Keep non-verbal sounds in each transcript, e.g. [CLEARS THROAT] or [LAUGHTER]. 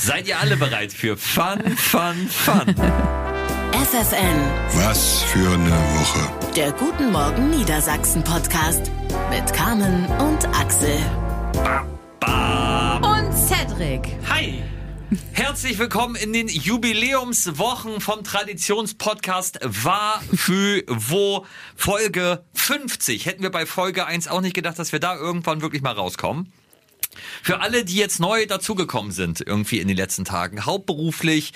Seid ihr alle bereit für Fun, Fun, Fun? FFN, Was für eine Woche. der Guten Morgen Niedersachsen Podcast mit Carmen und Axel. Und Cedric. Hi! Herzlich willkommen in den Jubiläumswochen vom Traditionspodcast War für Wo Folge 50. Hätten wir bei Folge 1 auch nicht gedacht, dass wir da irgendwann wirklich mal rauskommen. Für alle, die jetzt neu dazugekommen sind, irgendwie in den letzten Tagen, hauptberuflich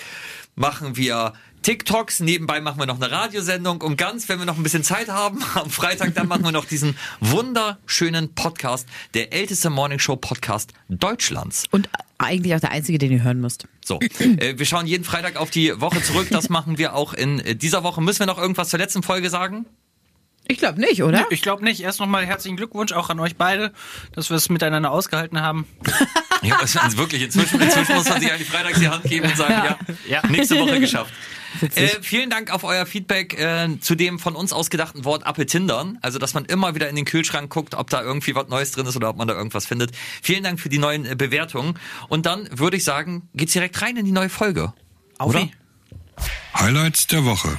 machen wir TikToks, nebenbei machen wir noch eine Radiosendung und ganz, wenn wir noch ein bisschen Zeit haben, [LAUGHS] am Freitag, dann machen wir noch diesen wunderschönen Podcast, der älteste Morningshow-Podcast Deutschlands. Und eigentlich auch der einzige, den ihr hören müsst. So, äh, wir schauen jeden Freitag auf die Woche zurück. Das machen wir auch in dieser Woche. Müssen wir noch irgendwas zur letzten Folge sagen? Ich glaube nicht, oder? Ich glaube nicht. Erst nochmal herzlichen Glückwunsch auch an euch beide, dass wir es miteinander ausgehalten haben. [LAUGHS] Ja, das ist wirklich inzwischen, inzwischen muss man sich eigentlich freitags die Hand geben und sagen, ja, Ja. nächste Woche geschafft. Äh, vielen Dank auf euer Feedback äh, zu dem von uns ausgedachten Wort Appetindern. Also, dass man immer wieder in den Kühlschrank guckt, ob da irgendwie was Neues drin ist oder ob man da irgendwas findet. Vielen Dank für die neuen äh, Bewertungen. Und dann würde ich sagen, geht's direkt rein in die neue Folge. Auf Oder? Highlights der Woche.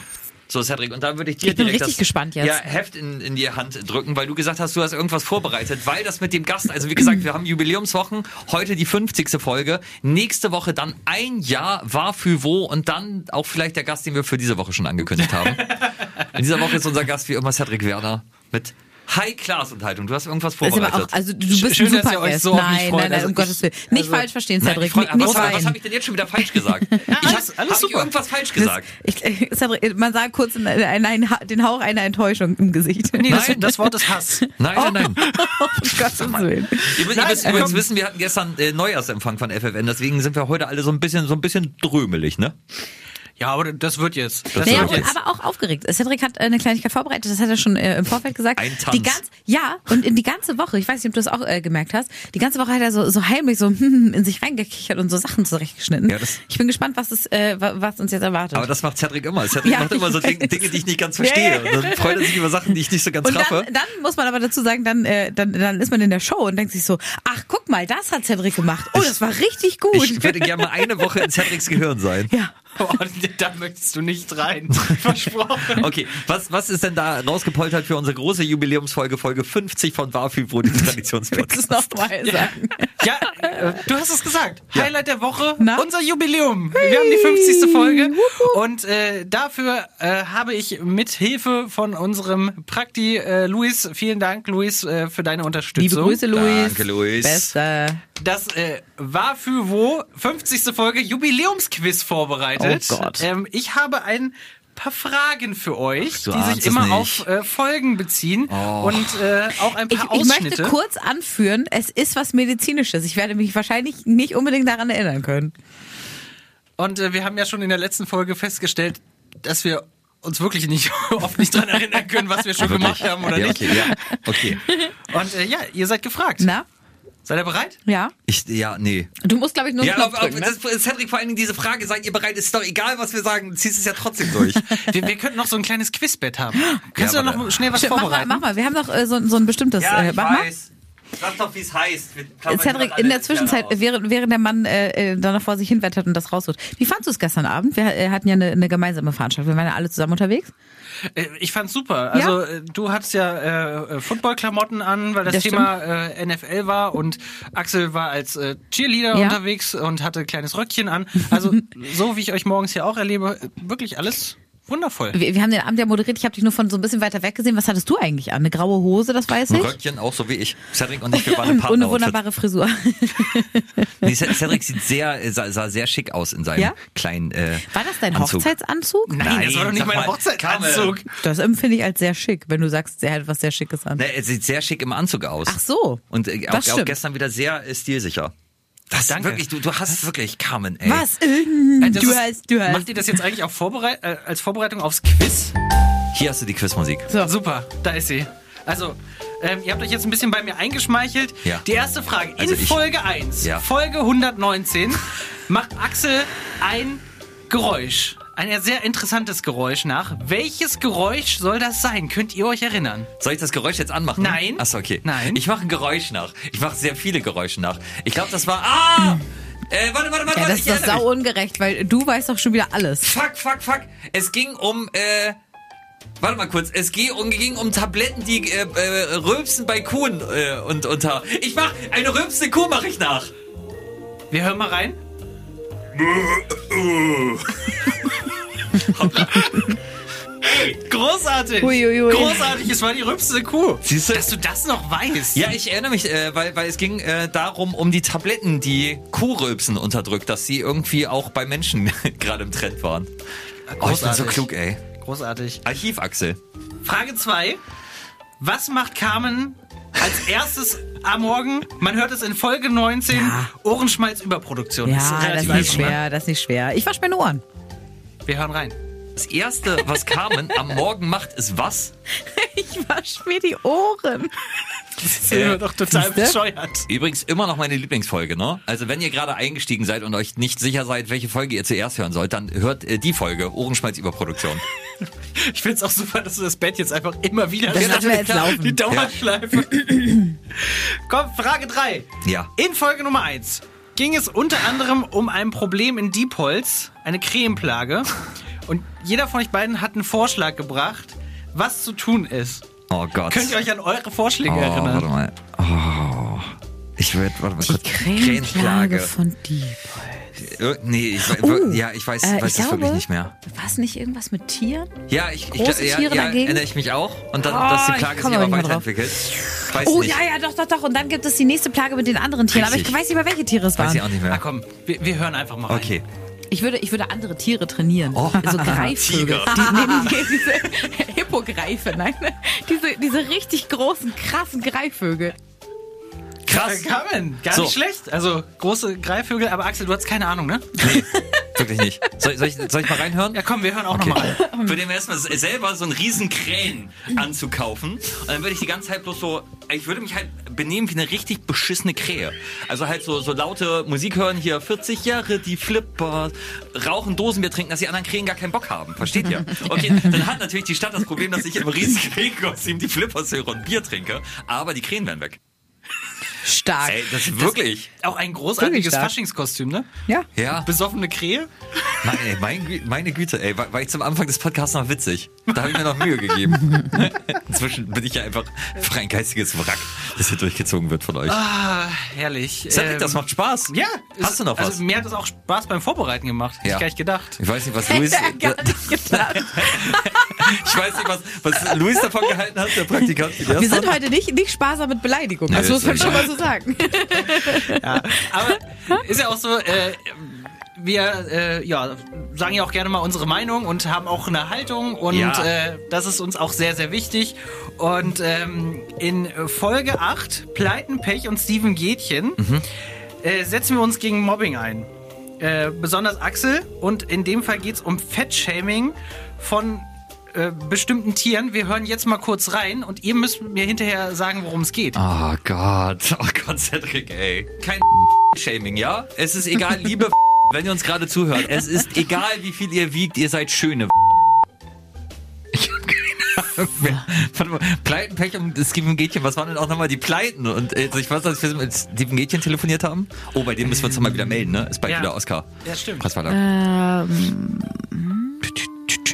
So, Cedric, und da würde ich dir Ich bin direkt richtig das gespannt jetzt. Ja, Heft in, in die Hand drücken, weil du gesagt hast, du hast irgendwas vorbereitet, weil das mit dem Gast, also wie gesagt, wir haben Jubiläumswochen, heute die 50. Folge, nächste Woche dann ein Jahr war für wo und dann auch vielleicht der Gast, den wir für diese Woche schon angekündigt haben. [LAUGHS] In dieser Woche ist unser Gast wie immer Cedric Werner mit High-Class-Unterhaltung. Du hast irgendwas Das vorbereitet. auch, also du bist Schön, ein dass super ihr euch so auf mich nein, freut. nein, nein, Also um ich- Gottes Willen. Nicht also- falsch verstehen, Nein, Cedric. ich freu- nicht was, was habe ich denn jetzt schon wieder falsch gesagt? [LAUGHS] ich habe alles- alles hab ich irgendwas falsch gesagt. Ich, äh, Cedric, man sah kurz einen, einen, einen, den Hauch einer Enttäuschung im Gesicht. Nee, das, Nein. das Wort ist Hass. [LAUGHS] Nein, nein, nein. um [LAUGHS] Gottes Willen. Ihr, ihr Nein, müsst äh, übrigens komm. wissen, wir hatten gestern äh, Neujahrsempfang von FFN, deswegen sind wir heute alle so ein bisschen so ein bisschen drömelig, ne? Ja, aber das wird jetzt. Das Naja, wird und, jetzt. aber auch aufgeregt. Cedric hat äh, eine Kleinigkeit vorbereitet, das hat er schon äh, im Vorfeld gesagt. Ein Tanz. Die ganz, ja, und in die ganze Woche, ich weiß nicht, ob du das auch äh, gemerkt hast, die ganze Woche hat er so, so heimlich so hm, [LAUGHS] in sich reingekichert und so Sachen zurechtgeschnitten. Ja, das- ich bin gespannt, was, es, äh, wa- was uns jetzt erwartet. Aber das macht Cedric immer. Cedric Ja, macht immer so ich Dinge. Dinge, die ich nicht ganz verstehe. Und dann freut er sich über Sachen, die ich nicht so ganz und traffe. dann, dann muss man aber dazu sagen, dann, äh, dann, dann ist man in der Show und denkt sich so, ach guck mal, das hat Cedric gemacht. Oh, das war richtig gut. Ich würde gerne mal eine Woche in Cedrics Gehirn sein. ja. Oh, da möchtest du nicht rein. [LAUGHS] Versprochen. Okay, was, was ist denn da rausgepoltert für unsere große Jubiläumsfolge, Folge 50 von Warfibro, dem Willst du es Traditionspodcast? nochmal sagen? Ja, äh, du hast es gesagt. Highlight der Woche, Na? unser Jubiläum. Wir haben die 50. Folge und äh, dafür äh, habe ich mit Hilfe von unserem Prakti äh, Luis, vielen Dank Luis äh, für deine Unterstützung. Liebe Grüße, Luis. Danke, Luis. Bester. Das äh, war für wo 50. Folge Jubiläumsquiz vorbereitet. Oh Gott. Ähm, ich habe ein paar Fragen für euch, du die sich immer nicht. Oh. auf äh, Folgen beziehen und äh, auch ein Ich, paar ich möchte Ausschnitte. kurz anführen, es ist was Medizinisches. Ich werde mich wahrscheinlich nicht unbedingt daran erinnern können. Und äh, wir haben ja schon in der letzten Folge festgestellt, dass wir uns wirklich nicht [LAUGHS] oft nicht dran erinnern können, was wir schon gemacht haben oder ja, nicht. okay, ja, okay. Und äh, ja, ihr seid gefragt. Na? Seid ihr bereit? Ja? Ich, ja, nee. Du musst, glaube ich, nur Ja, Knopf drücken, ne? das, Cedric, vor allen Dingen diese Frage, seid ihr bereit? Ist doch egal, was wir sagen, du ziehst es ja trotzdem durch. [LAUGHS] Wir, wir könnten noch so ein kleines Quizbett haben. Kannst Ja, du noch schnell was Stimmt, mach mal, vorbereiten? mach mal. Wir haben doch äh, so, so ein bestimmtes. äh, mach mal. Sag doch, wie es heißt. Cedric, in der Zwischenzeit, während, während der Mann äh, äh, da noch vor sich hin wettert und das rausholt. Wie fandst du es gestern Abend? Wir äh, hatten ja eine, eine gemeinsame Veranstaltung. Wir waren ja alle zusammen unterwegs. Äh, Ich fand's super. Also äh, du hattest ja äh, äh, Footballklamotten an, weil das, Das Thema äh, NFL war und Axel war als äh, Cheerleader Ja. unterwegs und hatte ein kleines Röckchen an. Also [LAUGHS] so wie ich euch morgens hier auch erlebe, wirklich alles wundervoll. Wir, wir haben den Abend ja moderiert. Ich habe dich nur von so ein bisschen weiter weg gesehen. Was hattest du eigentlich an? Eine graue Hose, das weiß Ein ich. Röckchen, auch so wie ich. Cedric und ich, wir waren im [LAUGHS] Und eine Partner. wunderbare Frisur. [LAUGHS] Nee, Cedric sieht sehr, äh, sah, sah sehr schick aus in seinem Ja? kleinen äh, War das dein Anzug. Hochzeitsanzug? Nein, das war doch nicht mein Hochzeitsanzug. Das empfinde ich als sehr schick, wenn du sagst, er hat was sehr Schickes an. Ne, er sieht sehr schick im Anzug aus. Ach so. Und äh, Das auch, auch gestern wieder sehr äh, stilsicher. Das Danke. wirklich, du, du hast wirklich Carmen, ey. Was? Äh, das du ist- hast, du hast. Macht ihr das jetzt eigentlich auch vorbereit äh, als Vorbereitung aufs Quiz? Hier hast du die Quizmusik. So. Super, da ist sie. Also, ähm, ihr habt euch jetzt ein bisschen bei mir eingeschmeichelt. Ja. Die erste Frage. Also In ich- Folge 1, Ja. Folge 119, macht Axel ein Geräusch. Ein sehr interessantes Geräusch nach. Welches Geräusch soll das sein? Könnt ihr euch erinnern? Soll ich das Geräusch jetzt anmachen? Nein. Achso, okay. Nein. Ich mache ein Geräusch nach. Ich mache sehr viele Geräusche nach. Ich glaube, das war. Ah! Äh, warte, warte, warte, Ja, warte. das ist doch mich. sau ungerecht, weil du weißt doch schon wieder alles. Fuck, fuck, fuck. Es ging um, äh, warte mal kurz. Es ging um, ging um Tabletten, die äh, äh, rülpsen bei Kuhen äh, und unter. Ich mach, eine rülpsende Kuh mache ich nach. Wir hören mal rein. Großartig. Huiuiui. Großartig, es war die rülpsende Kuh. Siehst du? Dass du das noch weißt. Ja, ich erinnere mich, äh, weil, weil es ging äh, darum, um die Tabletten, die Kuhrülpsen unterdrückt, dass sie irgendwie auch bei Menschen [LAUGHS] gerade im Trend waren. Oh, ich bin so Großartig. klug, ey. Großartig. Archivachsel. Frage 2. Was macht Carmen als erstes am Morgen? Man hört es in Folge 19. Ohrenschmalz-Überproduktion. Ja, Ist das ist nicht ne? schwer, das ist nicht schwer. Ich wasche meine Ohren. Wir hören rein. Das erste, was Carmen am Morgen macht, ist was? [LAUGHS] Ich wasche mir die Ohren. Das ist doch total siehste? bescheuert. Übrigens immer noch meine Lieblingsfolge, ne? Also wenn ihr gerade eingestiegen seid und euch nicht sicher seid, welche Folge ihr zuerst hören sollt, dann hört äh, die Folge Ohrenschmalz Überproduktion. Ich find's auch super, dass du das Bett jetzt einfach immer wieder Das lassen wir jetzt laufen. Die Dauerschleife. [CLEARS THROAT] Komm, Frage 3. Ja. In Folge Nummer 1 ging es unter anderem um ein Problem in Diepholz, eine Krähenplage. Und jeder von euch beiden hat einen Vorschlag gebracht, was zu tun ist. Oh Gott. Könnt ihr euch an eure Vorschläge oh, erinnern? warte mal. Oh. Ich würde, warte mal kurz. Krähenplage von Dieb. Äh, Nee, ich, Oh, ja, ich weiß, äh, weiß ich das wirklich glaube- nicht mehr. War es nicht irgendwas mit Tieren? Ja, ich, ich Große ja, Tiere ja, dagegen? erinnere ich mich auch. Und dann, Oh, dass die ich Plage sich aber mehr weiterentwickelt. Weiß Oh nicht. ja, ja, doch, doch, doch. Und dann gibt es die nächste Plage mit den anderen Tieren. Aber ich Richtig. weiß nicht mehr, welche Tiere es Weiß ich waren. auch nicht Na mehr. komm, wir, wir hören einfach mal rein. Okay. Ich würde, ich würde andere Tiere trainieren. Oh. So [LAUGHS] Greifvögel. Tiger. Die, nee, nee, diese [LAUGHS] Hippogreife, nein. Diese, diese richtig großen, krassen Greifvögel. Krass. Äh, Carmen, gar So. nicht schlecht. Also große Greifvögel, aber Axel, du hast keine Ahnung, ne? Nee, wirklich nicht. Soll, soll, ich, soll ich mal reinhören? Ja, komm, wir hören auch noch mal rein. [LAUGHS] Für den erstmal selber so einen riesen Krähen anzukaufen. Und dann würde ich die ganze Zeit bloß so, ich würde mich halt benehmen wie eine richtig beschissene Krähe. Also halt so, so laute Musik hören, hier 40 Jahre, die Flipper, rauchen Dosenbier trinken, dass die anderen Krähen gar keinen Bock haben. Versteht ihr? Okay, dann hat natürlich die Stadt das Problem, dass ich im riesen Krähenkostüm die Flippers höre und Bier trinke. Aber die Krähen werden weg. Stark. Ey, das ist wirklich. Auch ein großartiges stark. Faschinkskostüm, ne? Ja. Ja. Besoffene Krähe? Mann, ey, mein, Gü- meine Güte, ey, war, war ich zum Anfang des Podcasts noch witzig. Da habe ich mir noch Mühe gegeben. [LAUGHS] Inzwischen bin ich ja einfach frei ein geistiges Wrack, das hier durchgezogen wird von euch. Ah, herrlich. Cedric, Ähm, das macht Spaß. Ja. Hast es- du noch was? Also, mir hat es auch Spaß beim Vorbereiten gemacht. Hätte Ja. ich gar nicht gedacht. Ich weiß nicht, was [LAUGHS] Luis, Hätte er gar nicht [LAUGHS] gedacht. ich weiß nicht, was, was Luis davon gehalten hat, der Praktikant. Wir sind heute nicht, nicht sparsam mit Beleidigungen. Nee, Das muss ist man schon mal so sagen. Aber ist ja auch so, äh, wir äh, ja, sagen ja auch gerne mal unsere Meinung und haben auch eine Haltung und Ja. äh, das ist uns auch sehr, sehr wichtig. Und ähm, in Folge 8, Pleiten, Pech und Steven Gätchen, äh, setzen wir uns gegen Mobbing ein. Äh, besonders Axel und in dem Fall geht es um Fettshaming von äh, bestimmten Tieren. Wir hören jetzt mal kurz rein und ihr müsst mir hinterher sagen, worum es geht. Oh Gott, [LAUGHS] oh Gott, Cedric, ey. Kein [LAUGHS] Shaming, ja? Es ist egal, liebe [LAUGHS] wenn ihr uns gerade zuhört, es ist egal, wie viel ihr wiegt, ihr seid schöne Ich hab keine Ahnung. Warte mal, Pleiten, Pech und Steven Gätchen, was waren denn auch nochmal die Pleiten? Und äh, ich weiß, dass wir mit Steven Gätchen telefoniert haben. Oh, bei dem müssen wir uns nochmal wieder melden, ne? Ist bald Ja. wieder Oscar. Ja, stimmt. Was war da? Ähm,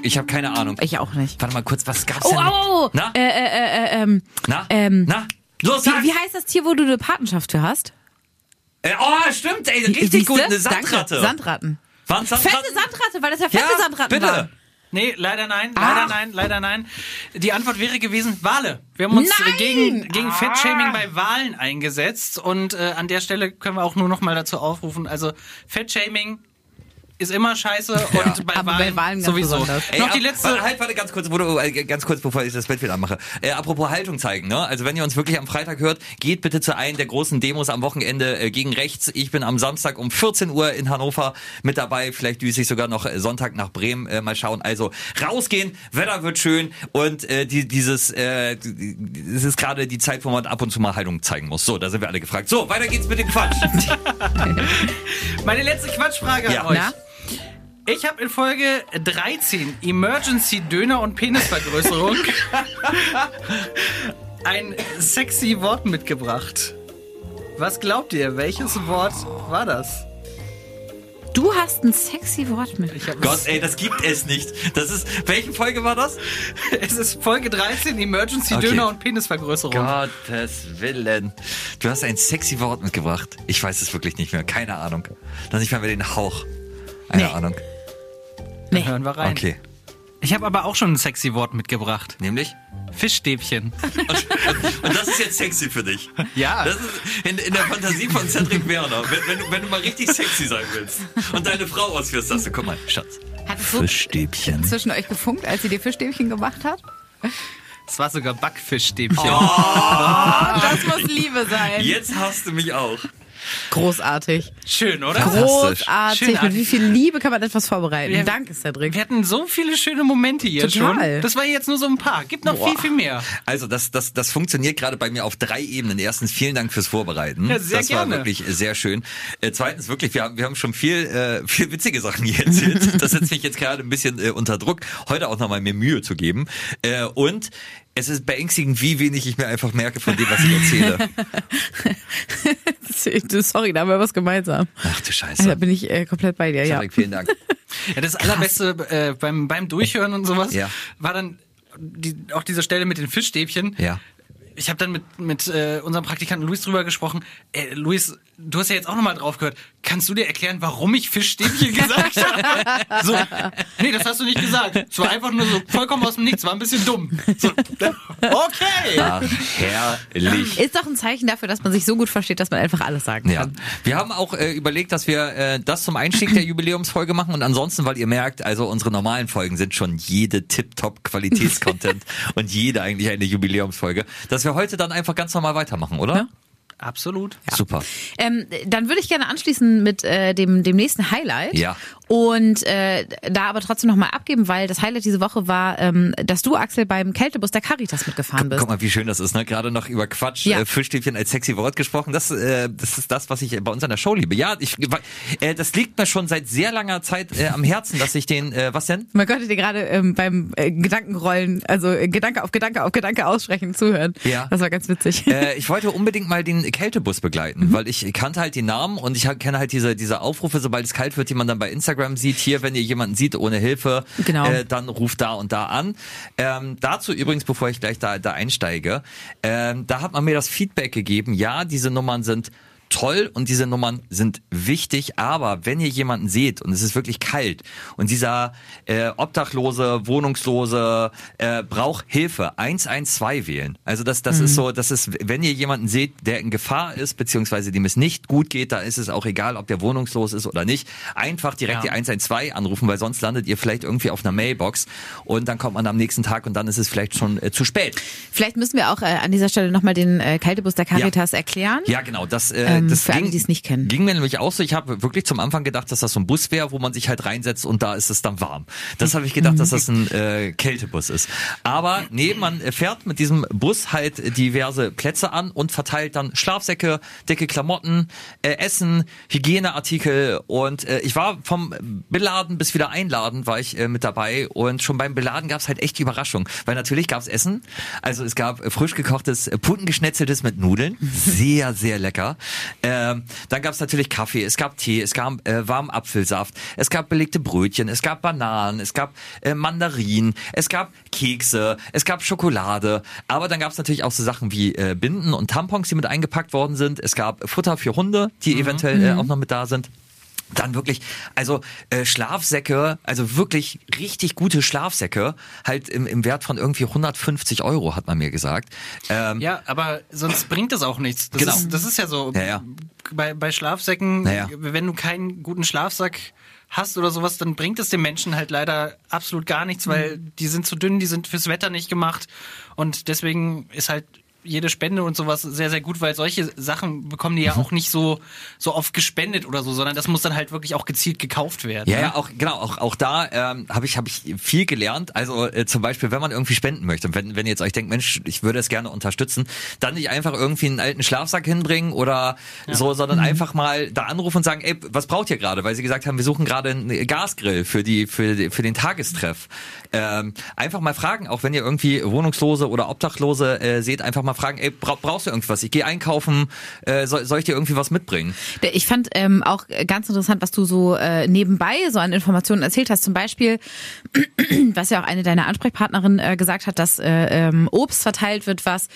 Ich habe keine Ahnung. ich auch nicht. Warte mal kurz, was gab's Oh, denn? oh, oh, oh. Na? Äh, äh, äh, ähm, Na? ähm, Na? Los, wie, sag! wie heißt das Tier, wo du eine Patenschaft für hast? Äh, oh, stimmt, ey, richtig Siehste? gut, eine Danke. Sandratte. Sandratten. Waren Fette Sandratten? Sandratte, weil das ja fette Ja, Sandratten bitte. waren. Nee, leider nein, Ah. leider nein, leider nein. Die Antwort wäre gewesen Wale. Wir haben uns Nein! äh, gegen, gegen Ah. Fettshaming bei Walen eingesetzt und äh, an der Stelle können wir auch nur noch mal dazu aufrufen. Also Fettshaming ist immer scheiße und bei Aber Wahlen, bei Wahlen ganz sowieso. besonders. Noch die letzte. Halt, warte, ganz kurz, wo du, äh, ganz kurz, bevor ich das Bild wieder anmache. Äh, apropos Haltung zeigen, ne? Also wenn ihr uns wirklich am Freitag hört, geht bitte zu einem der großen Demos am Wochenende äh, gegen rechts. Ich bin am Samstag um 14 Uhr in Hannover mit dabei. Vielleicht düse ich sogar noch äh, Sonntag nach Bremen. Äh, mal schauen. Also rausgehen, Wetter wird schön und äh, die, dieses, äh, es ist gerade die Zeit, wo man ab und zu mal Haltung zeigen muss. So, da sind wir alle gefragt. So, weiter geht's mit dem Quatsch. [LAUGHS] [LAUGHS] Meine letzte Quatschfrage Ja. an euch. Na? Ich habe in Folge 13 Emergency Döner und Penisvergrößerung [LAUGHS] ein sexy Wort mitgebracht. Was glaubt ihr? Welches Wort war das? Du hast ein sexy Wort mit. Gott, ey, das gibt es nicht. Das ist, welche Folge war das? [LAUGHS] Es ist Folge 13, Emergency Okay. Döner und Penisvergrößerung. Gottes Willen. Du hast ein sexy Wort mitgebracht. Ich weiß es wirklich nicht mehr. Keine Ahnung. Noch nicht mal mehr den Hauch. Eine Nee. Ahnung. Nee. Hören wir rein. Okay. Ich habe aber auch schon ein sexy Wort mitgebracht. Nämlich? Fischstäbchen. [LAUGHS] Und das ist jetzt sexy für dich. Ja. Das ist in, in der Fantasie von Cedric Werner. Wenn, wenn, du, wenn du mal richtig sexy sein willst und deine Frau ausführst, sagst du, guck mal, Schatz. Hat es Fischstäbchen. zwischen euch gefunkt, als sie dir Fischstäbchen gemacht hat? Es war sogar Backfischstäbchen. Das muss Liebe sein. Jetzt hast du mich auch. Großartig. Schön, oder? Groß. Großartig. Schön Mit wie viel Liebe kann man etwas vorbereiten? Ja. Danke, Cedric. Wir hatten so viele schöne Momente hier Total. schon. Das war jetzt nur so ein paar. Gibt noch Boah. viel, viel mehr. Also das, das, das funktioniert gerade bei mir auf drei Ebenen. Erstens, vielen Dank fürs Vorbereiten. Ja, sehr das gerne. war wirklich sehr schön. Äh, zweitens, wirklich, wir haben, wir haben schon viel, äh, viel witzige Sachen hier erzählt. [LAUGHS] Das setzt mich jetzt gerade ein bisschen äh, unter Druck, heute auch nochmal mir Mühe zu geben. Äh, und es ist beängstigend, wie wenig ich mir einfach merke von dem, was ich erzähle. [LAUGHS] [LAUGHS] Du, Sorry, da haben wir was gemeinsam. Ach du Scheiße. Da bin ich äh, komplett bei dir, ja. Cedric, vielen Dank. Ja, das Allerbeste äh, beim, beim Durchhören und sowas Ja. war dann die, auch diese Stelle mit den Fischstäbchen. Ja. Ich habe dann mit, mit äh, unserem Praktikanten Luis drüber gesprochen. Äh, Luis, du hast ja jetzt auch nochmal drauf gehört. Kannst du dir erklären, warum ich Fischstäbchen gesagt habe? [LAUGHS] So, nee, das hast du nicht gesagt. Es war einfach nur so vollkommen aus dem Nichts. War ein bisschen dumm. So, okay. Ach, herrlich. Ist doch ein Zeichen dafür, dass man sich so gut versteht, dass man einfach alles sagen Ja, kann. wir haben auch äh, überlegt, dass wir äh, das zum Einstieg der Jubiläumsfolge machen und ansonsten, weil ihr merkt, also unsere normalen Folgen sind schon jede Tip-Top Qualitätscontent [LAUGHS] und jede eigentlich eine Jubiläumsfolge, dass wir heute dann einfach ganz normal weitermachen, oder? Ja. Absolut. Super. Ähm, dann würde ich gerne anschließen mit äh, dem, dem nächsten Highlight. Ja. Und äh, da aber trotzdem nochmal abgeben, weil das Highlight diese Woche war, ähm, dass du, Axel, beim Kältebus der Caritas mitgefahren bist. Guck mal, wie schön das ist, ne? Gerade noch über Quatsch, Ja. äh, Fischstäbchen als sexy Wort gesprochen. Das, äh, das ist das, was ich bei uns an der Show liebe. Ja, ich, äh, das liegt mir schon seit sehr langer Zeit äh, am Herzen, dass ich den, äh, was denn? Man konnte dir gerade ähm, beim äh, Gedankenrollen, also äh, Gedanke auf Gedanke auf Gedanke aussprechen, zuhören. Ja. Das war ganz witzig. Äh, ich wollte unbedingt mal den Kältebus begleiten, Mhm. weil ich kannte halt die Namen und ich kenne halt diese, diese Aufrufe, sobald es kalt wird, die man dann bei Instagram sieht. Hier, wenn ihr jemanden sieht ohne Hilfe, Genau. äh, dann ruft da und da an. Ähm, dazu übrigens, bevor ich gleich da, da einsteige, ähm, da hat man mir das Feedback gegeben, ja, diese Nummern sind toll und diese Nummern sind wichtig, aber wenn ihr jemanden seht und es ist wirklich kalt und dieser äh, Obdachlose, Wohnungslose äh, braucht Hilfe, 112 wählen. Also das, das ist so, das ist, wenn ihr jemanden seht, der in Gefahr ist, beziehungsweise dem es nicht gut geht, da ist es auch egal, ob der wohnungslos ist oder nicht, einfach direkt Ja. die 112 anrufen, weil sonst landet ihr vielleicht irgendwie auf einer Mailbox und dann kommt man am nächsten Tag und dann ist es vielleicht schon äh, zu spät. Vielleicht müssen wir auch äh, an dieser Stelle nochmal den äh, Kältebus der Caritas erklären. Ja, genau. Das, äh, Ähm, das für alle, ging, die es nicht kennen. ging mir nämlich auch so. Ich habe wirklich zum Anfang gedacht, dass das so ein Bus wäre, wo man sich halt reinsetzt und da ist es dann warm. Das habe ich gedacht, dass das ein äh, Kältebus ist. Aber nee, man fährt mit diesem Bus halt diverse Plätze an und verteilt dann Schlafsäcke, dicke Klamotten, äh, Essen, Hygieneartikel und äh, ich war vom Beladen bis wieder einladen war ich äh, mit dabei und schon beim Beladen gab es halt echt die Überraschung, weil natürlich gab es Essen, also es gab frisch gekochtes äh, Putengeschnetzeltes mit Nudeln, sehr sehr lecker. Ähm, dann gab es natürlich Kaffee, es gab Tee, es gab äh, warmen Apfelsaft, es gab belegte Brötchen, es gab Bananen, es gab äh, Mandarinen, es gab Kekse, es gab Schokolade, aber dann gab es natürlich auch so Sachen wie äh, Binden und Tampons, die mit eingepackt worden sind. Es gab Futter für Hunde, die eventuell äh, auch noch mit da sind. Dann wirklich, also äh, Schlafsäcke, also wirklich richtig gute Schlafsäcke, halt im, im Wert von irgendwie 150 Euro, hat man mir gesagt. Ähm, Ja, aber sonst bringt das auch nichts. Das, Genau. ist, das ist ja so. Ja, ja. Bei, bei Schlafsäcken, Ja, wenn du keinen guten Schlafsack hast oder sowas, dann bringt es dem Menschen halt leider absolut gar nichts, weil die sind zu dünn, die sind fürs Wetter nicht gemacht. Und deswegen ist halt jede Spende und sowas sehr, sehr gut, weil solche Sachen bekommen die ja Mhm. auch nicht so, so oft gespendet oder so, sondern das muss dann halt wirklich auch gezielt gekauft werden. Ja, ne? ja, auch genau, auch auch da ähm, habe ich habe ich viel gelernt. Also äh, zum Beispiel, wenn man irgendwie spenden möchte, wenn wenn ihr jetzt euch denkt, Mensch, ich würde es gerne unterstützen, dann nicht einfach irgendwie einen alten Schlafsack hinbringen oder so, sondern einfach mal da anrufen und sagen, ey, was braucht ihr gerade? Weil sie gesagt haben, wir suchen gerade einen Gasgrill für die für die- für den Tagestreff. Ähm, einfach mal fragen, auch wenn ihr irgendwie Wohnungslose oder Obdachlose äh, seht, einfach mal mal fragen, ey, bra brauchst du irgendwas? Ich gehe einkaufen, äh, soll, soll ich dir irgendwie was mitbringen? Ich fand ähm, auch ganz interessant, was du so äh, nebenbei so an Informationen erzählt hast. Zum Beispiel, [CLEARS THROAT] was ja auch eine deiner Ansprechpartnerinnen äh, gesagt hat, dass äh, ähm, Obst verteilt wird, was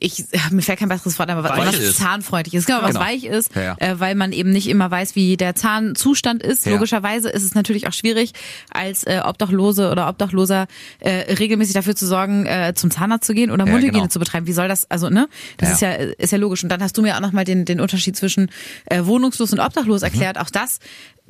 ich [LAUGHS] mir fällt kein besseres Wort, aber was, Weich was ist. zahnfreundlich ist, genau, was Genau. weich ist, Ja, ja. Äh, weil man eben nicht immer weiß, wie der Zahnzustand ist. Ja. Logischerweise ist es natürlich auch schwierig, als äh, Obdachlose oder Obdachloser äh, regelmäßig dafür zu sorgen, äh, zum Zahnarzt zu gehen oder Mundhygiene genau. zu betreiben. Wie soll das, also ne? Das ist ja ist ja logisch. Und dann hast du mir auch nochmal den den Unterschied zwischen äh, wohnungslos und obdachlos erklärt. Auch das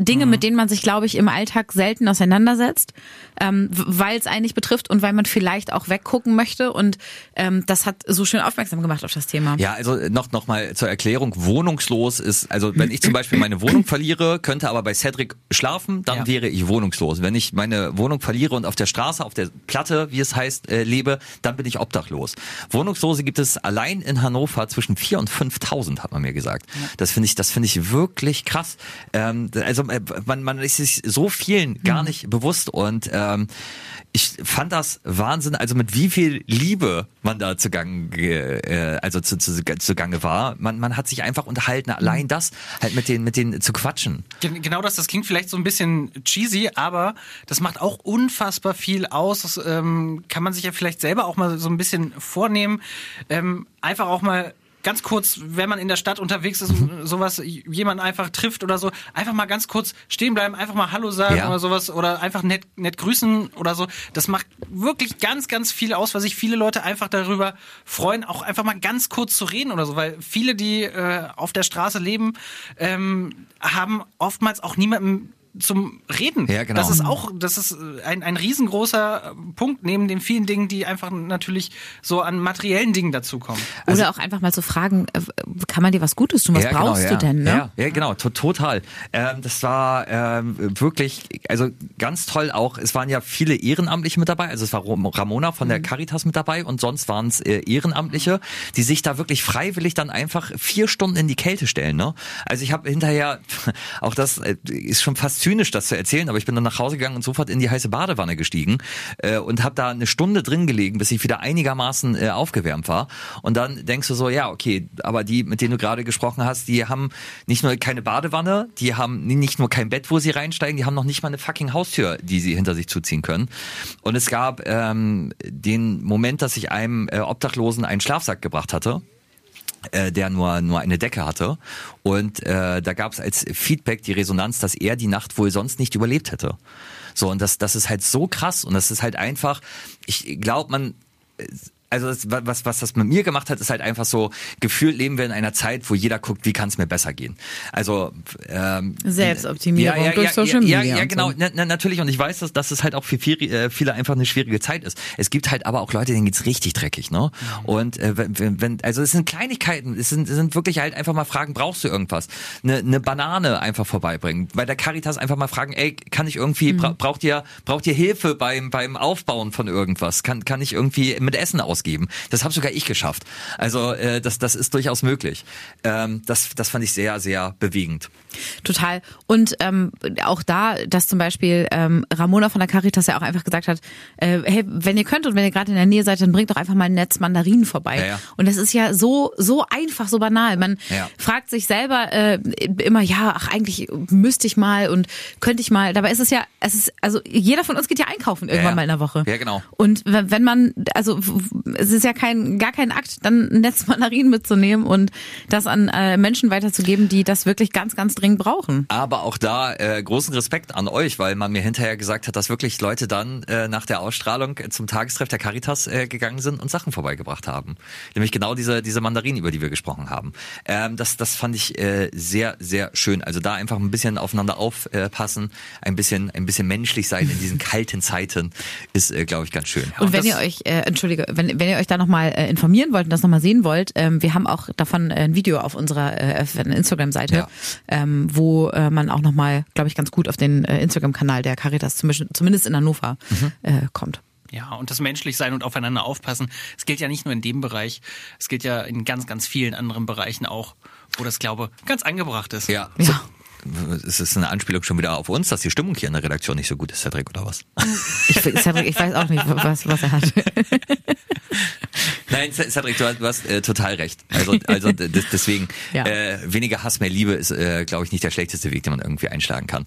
Dinge, mit denen man sich, glaube ich, im Alltag selten auseinandersetzt, ähm, weil es einen nicht betrifft und weil man vielleicht auch weggucken möchte. Und ähm, das hat so schön aufmerksam gemacht auf das Thema. Ja, also noch, noch mal zur Erklärung. Wohnungslos ist, also wenn ich zum Beispiel meine Wohnung verliere, könnte aber bei Cedric schlafen, dann Ja. wäre ich wohnungslos. Wenn ich meine Wohnung verliere und auf der Straße, auf der Platte, wie es heißt, äh, lebe, dann bin ich obdachlos. Wohnungslose gibt es allein in Hannover zwischen 4.000 und 5.000, hat man mir gesagt. Das finde ich, das finde ich wirklich krass. Ähm, also äh, man, man ist sich so vielen gar nicht bewusst und ähm, ich fand das Wahnsinn, also mit wie viel Liebe man da zugange, äh, also zu, zu, zugange war. Man, man hat sich einfach unterhalten, allein das halt mit den, mit denen zu quatschen. Gen- Genau das, das klingt vielleicht so ein bisschen cheesy, aber das macht auch unfassbar viel aus. Das ähm, kann man sich ja vielleicht selber auch mal so ein bisschen vornehmen. Ähm, einfach auch mal ganz kurz, wenn man in der Stadt unterwegs ist, Mhm. sowas, jemanden einfach trifft oder so, einfach mal ganz kurz stehen bleiben, einfach mal Hallo sagen Ja. oder sowas oder einfach nett, nett grüßen oder so. Das macht wirklich ganz, ganz viel aus, weil sich viele Leute einfach darüber freuen, auch einfach mal ganz kurz zu reden oder so, weil viele, die äh, auf der Straße leben, ähm, haben oftmals auch niemanden zum Reden. Ja, genau. Das ist auch, das ist äh, ein, ein riesengroßer äh, Punkt neben den vielen Dingen, die einfach natürlich so an materiellen Dingen dazukommen. Oder auch einfach mal zu fragen, äh, kann man dir was Gutes tun? Was Ja, genau, brauchst ja. du denn? Ne? Ja, ja genau, to total. Ähm, das war ähm, wirklich, also ganz toll auch. Es waren ja viele Ehrenamtliche mit dabei. Also es war Ramona von Mhm. der Caritas mit dabei und sonst waren es äh, Ehrenamtliche, die sich da wirklich freiwillig dann einfach vier Stunden in die Kälte stellen. Ne? Also ich habe hinterher, [LAUGHS] auch das äh, ist schon fast zynisch, das zu erzählen, aber ich bin dann nach Hause gegangen und sofort in die heiße Badewanne gestiegen äh, und habe da eine Stunde drin gelegen, bis ich wieder einigermaßen äh, aufgewärmt war. Und dann denkst du so, ja, okay, aber die, mit denen du gerade gesprochen hast, die haben nicht nur keine Badewanne, die haben nicht nur kein Bett, wo sie reinsteigen, die haben noch nicht mal eine fucking Haustür, die sie hinter sich zuziehen können. Und es gab ähm, den Moment, dass ich einem äh, Obdachlosen einen Schlafsack gebracht hatte äh, der nur nur eine Decke hatte und äh, da gab es als Feedback die Resonanz, dass er die Nacht wohl sonst nicht überlebt hätte. So und das das ist halt so krass und das ist halt einfach, ich glaube man also das, was, was das mit mir gemacht hat, ist halt einfach so, gefühlt leben wir in einer Zeit, wo jeder guckt, wie kann es mir besser gehen. Also ähm, Selbstoptimierung durch Social ja, Media Ja, und genau, so. na, na, natürlich. Und ich weiß, dass, dass es halt auch für viele, äh, viele einfach eine schwierige Zeit ist. Es gibt halt aber auch Leute, denen geht's richtig dreckig, ne? Und äh, wenn, wenn- also es sind Kleinigkeiten, es sind, es sind wirklich halt einfach mal Fragen, brauchst du irgendwas? Eine, eine Banane einfach vorbeibringen. Bei der Caritas einfach mal fragen, ey, kann ich irgendwie, bra braucht ihr, braucht ihr Hilfe beim, beim Aufbauen von irgendwas? Kann, kann ich irgendwie mit Essen ausgeben? Das habe sogar ich geschafft. Also äh, das, das ist durchaus möglich. Ähm, das, das fand ich sehr, sehr bewegend. Total. Und ähm, auch da, dass zum Beispiel ähm, Ramona von der Caritas ja auch einfach gesagt hat, äh, hey, wenn ihr könnt und wenn ihr gerade in der Nähe seid, dann bringt doch einfach mal ein Netz Mandarinen vorbei. Ja, ja. Und das ist ja so so einfach, so banal. Man Ja. fragt sich selber äh, immer, ja, ach eigentlich müsste ich mal und könnte ich mal. Dabei ist es ja, es ist also jeder von uns geht ja einkaufen irgendwann mal in der Woche. Ja, genau. Und wenn man, also es ist ja kein gar kein Akt, dann ein Netz Mandarinen mitzunehmen und das an äh, Menschen weiterzugeben, die das wirklich ganz ganz dringend brauchen. Aber auch da äh, großen Respekt an euch, weil man mir hinterher gesagt hat, dass wirklich Leute dann äh, nach der Ausstrahlung äh, zum Tagestreff der Caritas äh, gegangen sind und Sachen vorbeigebracht haben. Nämlich genau diese, diese Mandarinen, über die wir gesprochen haben. Ähm, das, das fand ich äh, sehr, sehr schön. Also da einfach ein bisschen aufeinander aufpassen, ein bisschen, ein bisschen menschlich sein in diesen kalten Zeiten ist, äh, glaube ich, ganz schön. Und wenn das- ihr euch, äh, entschuldige, wenn, wenn ihr euch da nochmal äh, informieren wollt und das nochmal sehen wollt, ähm, wir haben auch davon äh, ein Video auf unserer äh, Instagram-Seite, Ja. ähm, wo äh, man auch nochmal, glaube ich, ganz gut auf den äh, Instagram-Kanal der Caritas, zumindest, zumindest in Hannover, äh, kommt. Ja, und das menschlich sein und aufeinander aufpassen. Es gilt ja nicht nur in dem Bereich, es gilt ja in ganz, ganz vielen anderen Bereichen auch, wo das, glaube ganz angebracht ist. Ja. Ja. Ist es eine Anspielung schon wieder auf uns, dass die Stimmung hier in der Redaktion nicht so gut ist, Cedric, oder was? Ich, Cedric, ich weiß auch nicht, was, was er hat. [LAUGHS] Nein, Cedric, du hast, du hast äh, total recht. Also, also deswegen, [LAUGHS] Ja. äh, weniger Hass, mehr Liebe ist, äh, glaube ich, nicht der schlechteste Weg, den man irgendwie einschlagen kann.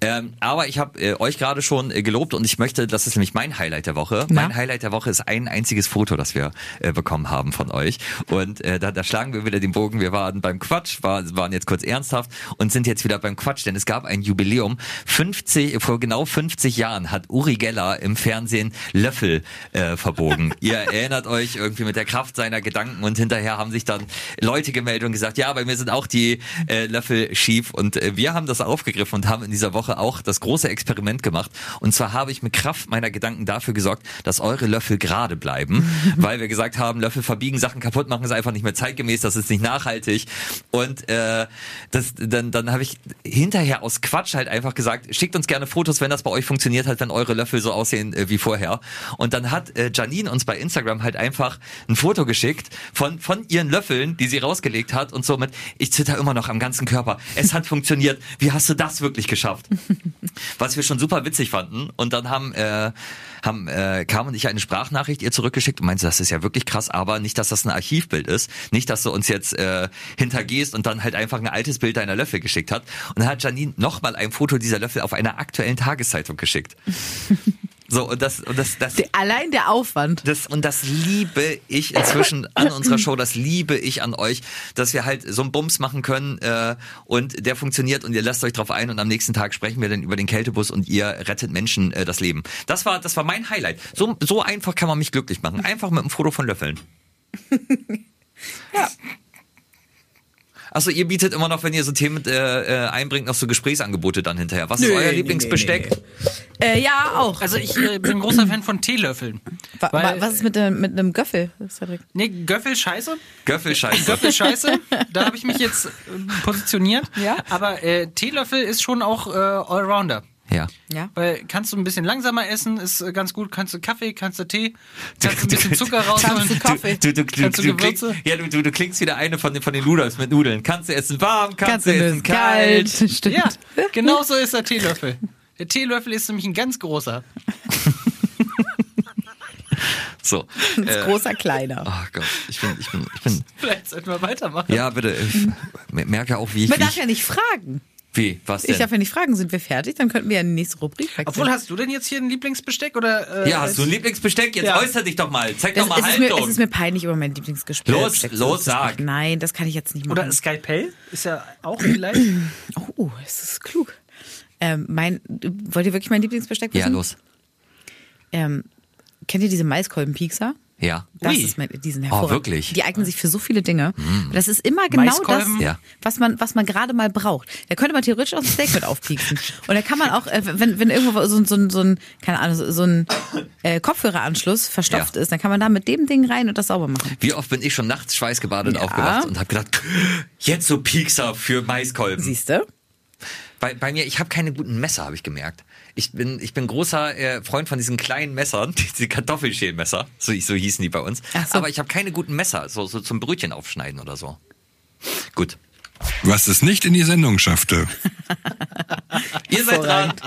Ähm, aber ich habe äh, euch gerade schon äh, gelobt und ich möchte, das ist nämlich mein Highlight der Woche. Na? Mein Highlight der Woche ist ein einziges Foto, das wir äh, bekommen haben von euch. Und äh, da, da schlagen wir wieder den Bogen. Wir waren beim Quatsch, war, waren jetzt kurz ernsthaft und sind jetzt wieder beim Quatsch, denn es gab ein Jubiläum. 50, vor genau 50 Jahren hat Uri Geller im Fernsehen Löffel äh, verbogen. [LAUGHS] Ihr erinnert euch irgendwie mit der Kraft seiner Gedanken und hinterher haben sich dann Leute gemeldet und gesagt, ja, bei mir sind auch die äh, Löffel schief und äh, wir haben das aufgegriffen und haben in dieser Woche auch das große Experiment gemacht und zwar habe ich mit Kraft meiner Gedanken dafür gesorgt, dass eure Löffel gerade bleiben, [LAUGHS] weil wir gesagt haben, Löffel verbiegen, Sachen kaputt machen ist einfach nicht mehr zeitgemäß, das ist nicht nachhaltig und äh, das, dann, dann habe ich hinterher aus Quatsch halt einfach gesagt, schickt uns gerne Fotos, wenn das bei euch funktioniert hat, wenn eure Löffel so aussehen äh, wie vorher. Und dann hat äh, Janine uns bei Instagram halt einfach ein Foto geschickt von, von ihren Löffeln, die sie rausgelegt hat und somit, ich zitter immer noch am ganzen Körper. Es hat [LAUGHS] funktioniert. Wie hast du das wirklich geschafft? [LAUGHS] Was wir schon super witzig fanden. Und dann haben, äh, haben äh, Carmen und ich eine Sprachnachricht ihr zurückgeschickt und meinte, das ist ja wirklich krass, aber nicht, dass das ein Archivbild ist. Nicht, dass du uns jetzt äh, hintergehst und dann halt einfach ein altes Bild deiner Löffel geschickt hat. Und dann hat Janine nochmal ein Foto dieser Löffel auf einer aktuellen Tageszeitung geschickt. [LAUGHS] So, und das, und das, das, Allein der Aufwand. das, und das liebe ich inzwischen an [LAUGHS] unserer Show, das liebe ich an euch, dass wir halt so einen Bums machen können äh, und der funktioniert und ihr lasst euch drauf ein und am nächsten Tag sprechen wir dann über den Kältebus und ihr rettet Menschen äh, das Leben. Das war, das war mein Highlight. So, so einfach kann man mich glücklich machen. Einfach mit einem Foto von Löffeln. [LAUGHS] Ja. Achso, ihr bietet immer noch, wenn ihr so Themen äh, äh, einbringt, noch so Gesprächsangebote dann hinterher. Was ist Nö, euer nee, Lieblingsbesteck? Äh, ja, auch. Also ich äh, bin großer Fan von Teelöffeln. Wa- Weil- was ist mit, dem- mit einem Göffel? Cedric? Nee, Göffel scheiße. Göffelscheiße. Göffel scheiße. [LAUGHS] Da habe ich mich jetzt äh, positioniert. Ja. Aber äh, Teelöffel ist schon auch äh, Allrounder. Ja. Ja. Weil kannst du ein bisschen langsamer essen, ist äh, ganz gut. Kannst du Kaffee, kannst du Tee, kannst du ein bisschen [LAUGHS] Zucker rausholen. Kannst du Kaffee. Du, du, du, Kannst du Gewürze? ja, du, du, du klingst wieder eine von den, von den Noodles mit Nudeln. Kannst du essen warm, kannst, du essen kalt. [LAUGHS] Stimmt. Ja, genau so ist der Teelöffel. Der Teelöffel ist nämlich ein ganz großer. [LAUGHS] So. Ein Äh, großer, kleiner. oh Gott, ich bin, ich bin, ich bin, Vielleicht sollten wir weitermachen. ja, bitte, ich merke auch, wie ich, Man wie, darf ich, ja nicht fragen. Wie, was denn? Ich darf ja nicht fragen, sind wir fertig? Dann könnten wir ja in die nächste Rubrik wechseln. Obwohl, hast du denn jetzt hier ein Lieblingsbesteck oder? Äh, ja, hast du ein Lieblingsbesteck? Jetzt Ja. äußer dich doch mal. Zeig das, doch mal es, ist mir, es Haltung. ist mir peinlich über mein Lieblingsgespräch. Los, Besteck los, zu sag. Nein, das kann ich jetzt nicht machen. Oder Skypel? Ist ja auch vielleicht. [CLEARS THROAT] oh, das ist klug. Ähm, mein, wollt ihr wirklich mein Lieblingsbesteck wissen? ja, los. Ähm, kennt ihr diese Maiskolbenpiekser? Ja. Das Ui. ist mein, die sind Oh, wirklich? Die eignen sich für so viele Dinge. Das ist immer genau das? Ja. was man, was man gerade mal braucht. Da könnte man theoretisch auch ein Steak mit aufpieksen. [LAUGHS] Und da kann man auch, äh, wenn, wenn irgendwo so, ein- so, ein- so ein, keine Ahnung, so, so ein äh, Kopfhöreranschluss verstopft Ja. ist, dann kann man da mit dem Ding rein und das sauber machen. Wie oft bin ich schon nachts schweißgebadet Ja. aufgewacht und habe gedacht, [LAUGHS] jetzt so Piekser für Maiskolben. Siehst du? Bei, bei mir, ich habe keine guten Messer, habe ich gemerkt. Ich bin, ich bin großer äh, Freund von diesen kleinen Messern, [LAUGHS] diese Kartoffelschälmesser, so, so hießen die bei uns. Ach so. Aber ich habe keine guten Messer, so, so zum Brötchen aufschneiden oder so. Gut. Was es nicht in die Sendung schaffte. [LAUGHS] Ihr seid dran. [LAUGHS]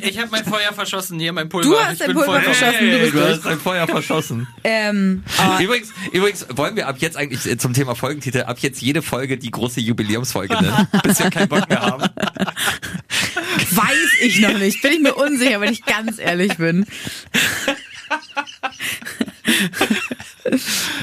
Ich habe mein Feuer verschossen, hier mein Pulver. Du hast ich dein bin Pulver voll- verschossen. Hey, du bist du hast dein Feuer verschossen. Ähm, Übrigens, übrigens wollen wir ab jetzt eigentlich äh, zum Thema Folgentitel, ab jetzt jede Folge die große Jubiläumsfolge nennen, bis wir keinen Bock mehr haben. Ich noch nicht. Bin ich mir unsicher, wenn ich ganz ehrlich bin.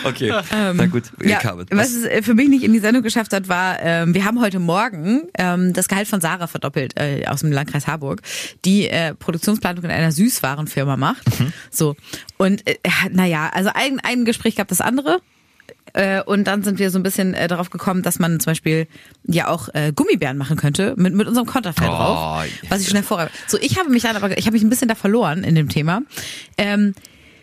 Okay, na gut, Ähm, Ja, Carmen, was es äh, für mich nicht in die Sendung geschafft hat, war, ähm, wir haben heute Morgen ähm, das Gehalt von Sarah verdoppelt äh, aus dem Landkreis Harburg, die äh, Produktionsplanung in einer Süßwarenfirma macht. Mhm. So und äh, naja, also ein, ein Gespräch gab das andere. Äh, Und dann sind wir so ein bisschen äh, darauf gekommen, dass man zum Beispiel ja auch äh, Gummibären machen könnte mit, mit unserem Konterfei Oh, drauf. Was ich schon hervorragend. So, ich habe mich dann aber, ich habe mich ein bisschen da verloren in dem Thema. Ähm,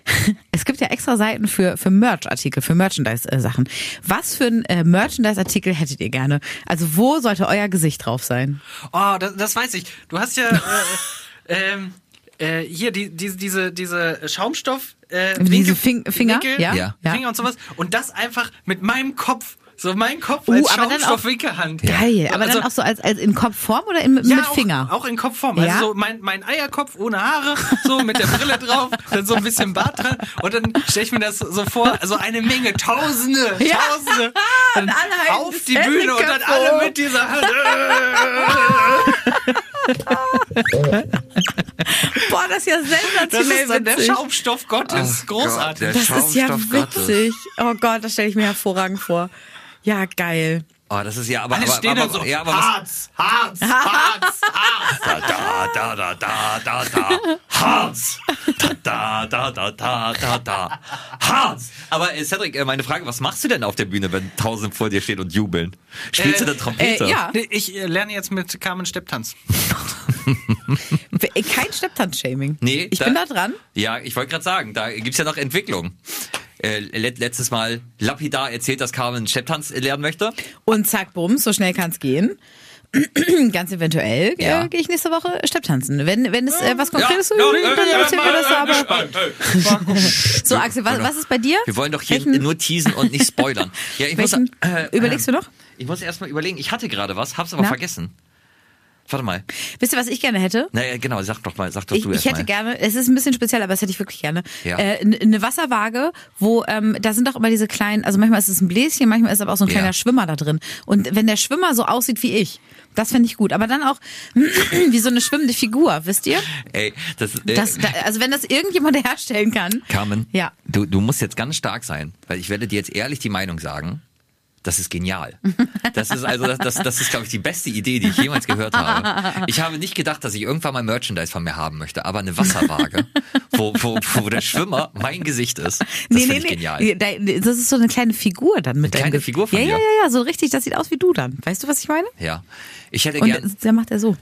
[LAUGHS] es gibt ja extra Seiten für, für Merch-Artikel, für Merchandise-Sachen. Was für ein äh, Merchandise-Artikel hättet ihr gerne? Also wo sollte euer Gesicht drauf sein? Oh, das, das weiß ich. Du hast ja [LAUGHS] äh, ähm, äh, hier die, diese diese diese Schaumstoff äh, Diese Winkel- Fing- Finger? Winkel. Ja. Finger und sowas und das einfach mit meinem Kopf So mein Kopf Uh, als aber dann auch- Schaumstoff-Winkelhand. Geil. Aber Also- dann auch so als, als in Kopfform oder in, mit, Ja, mit auch, Finger? Auch in Kopfform. Also Ja? so mein, mein Eierkopf ohne Haare, so mit der Brille drauf, dann so ein bisschen Bart dran. Und dann stelle ich mir das so vor, so eine Menge, Tausende, Ja. Tausende. [LAUGHS] Dann Und alle halten auf die Bühne und dann alle mit dieser Hand. [LAUGHS] Boah, das ist ja Das sensationell ist dann der witzig. Schaumstoff Gottes. Großartig. Gott, der Das ist ja Schaumstoff Gottes. witzig. Oh Gott, das stelle ich mir hervorragend vor. Ja, geil. Oh, das ist ja, aber, Alle aber, stehen aber, dann so, ja, aber was, Harz, Harz, Harz, [LAUGHS] Harz. da, da, da, da, da, da, Harz. Da, da, da, da, da, da, Harz. Aber äh, Cedric, äh, meine Frage, was machst du denn auf der Bühne, wenn tausend vor dir stehen und jubeln? Spielst Äh, du denn Trompete? äh, ja. Nee, Ich äh, lerne jetzt mit Carmen Stepptanz. [LAUGHS] Kein Stepptanz-Shaming. Nee, Ich bin da dran. Ja, ich wollte gerade sagen, da gibt's ja noch Entwicklung. Äh, let, letztes Mal lapidar erzählt, dass Carmen Stepptanz lernen möchte. Und zack, bumm, so schnell kann's gehen. [CLEARS THROAT] Ganz eventuell äh, Ja. gehe ich nächste Woche Stepptanzen. Wenn, wenn es äh, was Konkretes Ja, so, ja, dann ja, erzählen wir das ja, aber. ja, So, Axel, was, was ist bei dir? Wir wollen doch hier Welchen- nur teasen und nicht spoilern. [LAUGHS] Ja, ich muss, Welchen, äh, überlegst du noch? Ich muss erst mal überlegen. Ich hatte gerade was, hab's aber Na? vergessen. Warte mal. Wisst ihr, was ich gerne hätte? Naja, genau, sag doch mal, sag doch Ich, du ich hätte mal. gerne, es ist ein bisschen speziell, aber das hätte ich wirklich gerne. Ja. Äh, eine Wasserwaage, wo ähm, da sind doch immer diese kleinen, also manchmal ist es ein Bläschen, manchmal ist aber auch so ein Ja. kleiner Schwimmer da drin. Und wenn der Schwimmer so aussieht wie ich, das fände ich gut. Aber dann auch [CLEARS THROAT] wie so eine schwimmende Figur, wisst ihr? Ey, das, äh, Das, da, also wenn das irgendjemand [LAUGHS] herstellen kann. Carmen, Ja. du, du musst jetzt ganz stark sein, weil ich werde dir jetzt ehrlich die Meinung sagen, das ist genial. Das ist also, das, das, das ist, glaube ich, die beste Idee, die ich jemals gehört habe. Ich habe nicht gedacht, dass ich irgendwann mal Merchandise von mir haben möchte, aber eine Wasserwaage, wo, wo, wo der Schwimmer mein Gesicht ist, das finde ich genial. Da- Das ist so eine kleine Figur dann mit Eine kleine Figur von ja, dir? Ja, ja, ja, so richtig, das sieht aus wie du dann. Weißt du, was ich meine? Ja, ich hätte Und gern, der macht er so.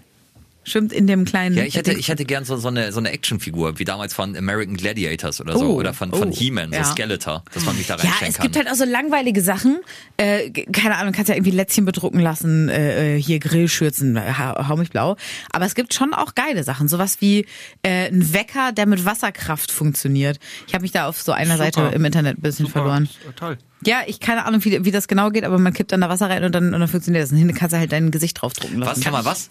Schwimmt in dem kleinen. ja, ich hätte, ich hätte gern so, so eine, so eine Actionfigur, wie damals von American Gladiators oder so, Oh, oder von, von oh, He-Man, ja. so Skeletor, dass man mich da Ja, reinstellen es kann. gibt halt auch so langweilige Sachen. Äh, keine Ahnung, kannst ja irgendwie Lätzchen bedrucken lassen, äh, äh, hier Grillschürzen, äh, hau, hau mich blau. Aber es gibt schon auch geile Sachen. Sowas wie äh, ein Wecker, der mit Wasserkraft funktioniert. Ich habe mich da auf so einer Super. Seite im Internet ein bisschen verloren. Oh, Toll. Ja, ich keine Ahnung, wie, wie das genau geht, aber man kippt dann da Wasser rein und dann, und dann funktioniert das. Und hinten kannst du halt dein Gesicht draufdrucken lassen. was, nochmal, was?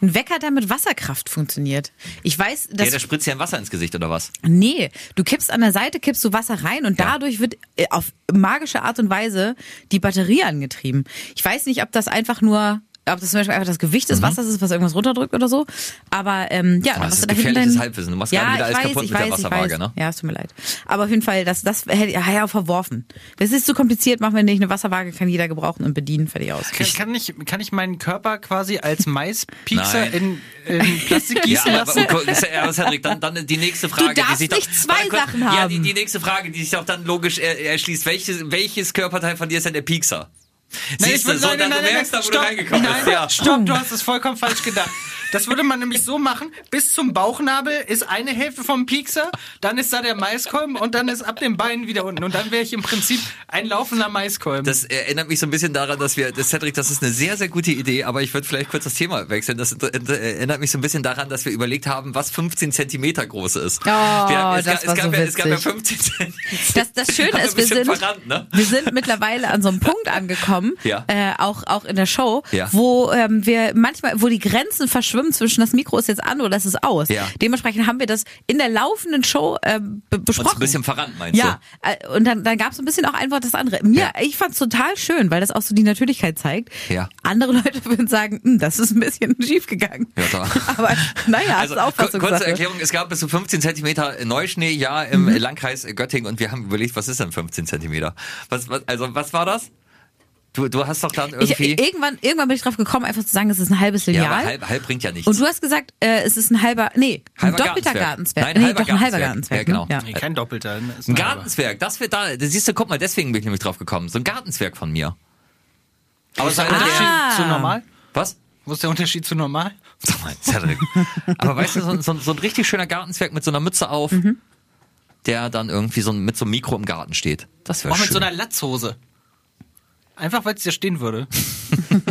Ein Wecker, der mit Wasserkraft funktioniert. Ich weiß, Ja, dass der spritzt ja ein Wasser ins Gesicht, oder was? Nee, du kippst an der Seite, kippst du Wasser rein und Ja. dadurch wird äh, auf magische Art und Weise die Batterie angetrieben. Ich weiß nicht, ob das einfach nur, ob das zum Beispiel einfach das Gewicht des Wassers ist, was irgendwas runterdrückt oder so. Aber ähm, ja, Mhm. Dann das ist du da hinten gefährliches dein- Halbwissen. Du machst ja, gerade wieder ich alles weiß, kaputt ich mit der weiß, ich Wasserwaage, weiß. ne? Ja, es tut mir leid. Aber auf jeden Fall, das, das hätte ja, ja verworfen. Das ist zu kompliziert, machen wir nicht. Eine Wasserwaage kann jeder gebrauchen und bedienen, fertig aus. Kann, kann, ich, kann ich meinen Körper quasi als Maispiekser in, in Plastik Ja, gießen aber, lassen? aber, aber Cedric, dann, dann die nächste Frage. darfst die sich doch, nicht zwei kurz. Sachen Ja, haben. die, die nächste Frage, die sich auch dann logisch er, erschließt. Welches, welches Körperteil von dir ist denn der Piekser? Siehst du, will- so, dann du merkst, da, wo du stopp, reingekommen nein. Stopp, du hast es vollkommen falsch gedacht. Das würde man nämlich so machen, bis zum Bauchnabel ist eine Hälfte vom Piekser, dann ist da der Maiskolben und dann ist ab den Beinen wieder unten. Und dann wäre ich im Prinzip ein laufender Maiskolben. Das erinnert mich so ein bisschen daran, dass wir, das Cedric, das ist eine sehr, sehr gute Idee, aber ich würde vielleicht kurz das Thema wechseln. Das erinnert mich so ein bisschen daran, dass wir überlegt haben, was 15 Zentimeter groß ist. Oh, das war so ja, es gab ja witzig. 15 Zentimeter. Das, das Schöne wir ist, wir sind, verrannt, ne? wir sind mittlerweile an so einem Punkt angekommen, Ja. äh, auch, auch in der Show, Ja. wo ähm, wir manchmal, wo die Grenzen verschwimmen zwischen das Mikro ist jetzt an oder das ist aus. Ja. Dementsprechend haben wir das in der laufenden Show äh, be besprochen. Uns ein bisschen verrannt, meinst ja, äh, und dann, dann gab es ein bisschen auch einfach das andere. Mir, Ja. ich fand's total schön, weil das auch so die Natürlichkeit zeigt. Ja. Andere Leute würden sagen, hm, das ist ein bisschen [LAUGHS] schief gegangen. Ja, da. [LAUGHS] Aber naja, Also, das ist kur- kurze Auffassungssache. Erklärung, es gab bis zu 15 Zentimeter Neuschnee, ja, im Mhm. Landkreis Göttingen und wir haben überlegt, was ist denn 15 Zentimeter? Was, was, also, was war das? Du, du hast doch dann Ich, irgendwie... irgendwann, irgendwann bin ich drauf gekommen, einfach zu sagen, es ist ein halbes ja, Lineal. aber halb, halb bringt ja nichts. Und du hast gesagt, äh, es ist ein halber, nee, ein Halber doppelter Gartenzwerg. Gartenzwerg. Nein, nee, halber doch ein halber Gartenzwerg. Gartenzwerk. Ja, ne? genau. nee, kein Doppelter. ne? Ist Ein. Gartenzwerg, das wird da, das siehst du, guck mal, deswegen bin ich nämlich drauf gekommen. So ein Gartenzwerg von mir. Aber Was ist der einer, der, Unterschied zu normal? was? Wo ist der Unterschied zu normal? Sag mal, Cedric. Aber weißt du, so, so, so ein richtig schöner Gartenzwerg mit so einer Mütze auf, Mhm. der dann irgendwie so mit so einem Mikro im Garten steht. Das wäre Auch schön. mit so einer Latzhose. Einfach weil es dir stehen würde. [LAUGHS]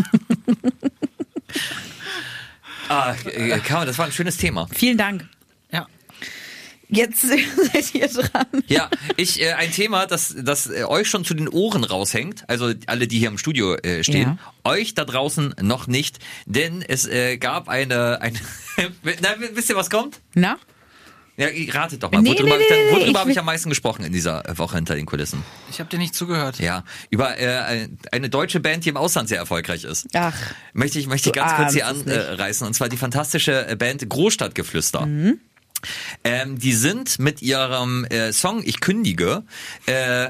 ah, äh, Carmen, das war ein schönes Thema. Vielen Dank. Ja. Jetzt [LAUGHS] seid ihr dran. Ja, ich äh, ein Thema, das, das äh, euch schon zu den Ohren raushängt, also alle, die hier im Studio äh, stehen, euch da draußen noch nicht, denn es äh, gab eine, eine [LAUGHS] na, wisst ihr, was kommt? Na? Ja, ratet doch mal. Nee, worüber nee, hab ich, nee, worüber ich habe ich am meisten gesprochen in dieser äh, Woche hinter den Kulissen? Ich habe dir nicht zugehört. Ja, über äh, eine deutsche Band, die im Ausland sehr erfolgreich ist. Ach. Möchte ich, möchte ich ganz kurz hier nicht. anreißen. Und zwar die fantastische äh, Band Großstadtgeflüster. Ähm, die sind mit ihrem äh, Song Ich kündige äh,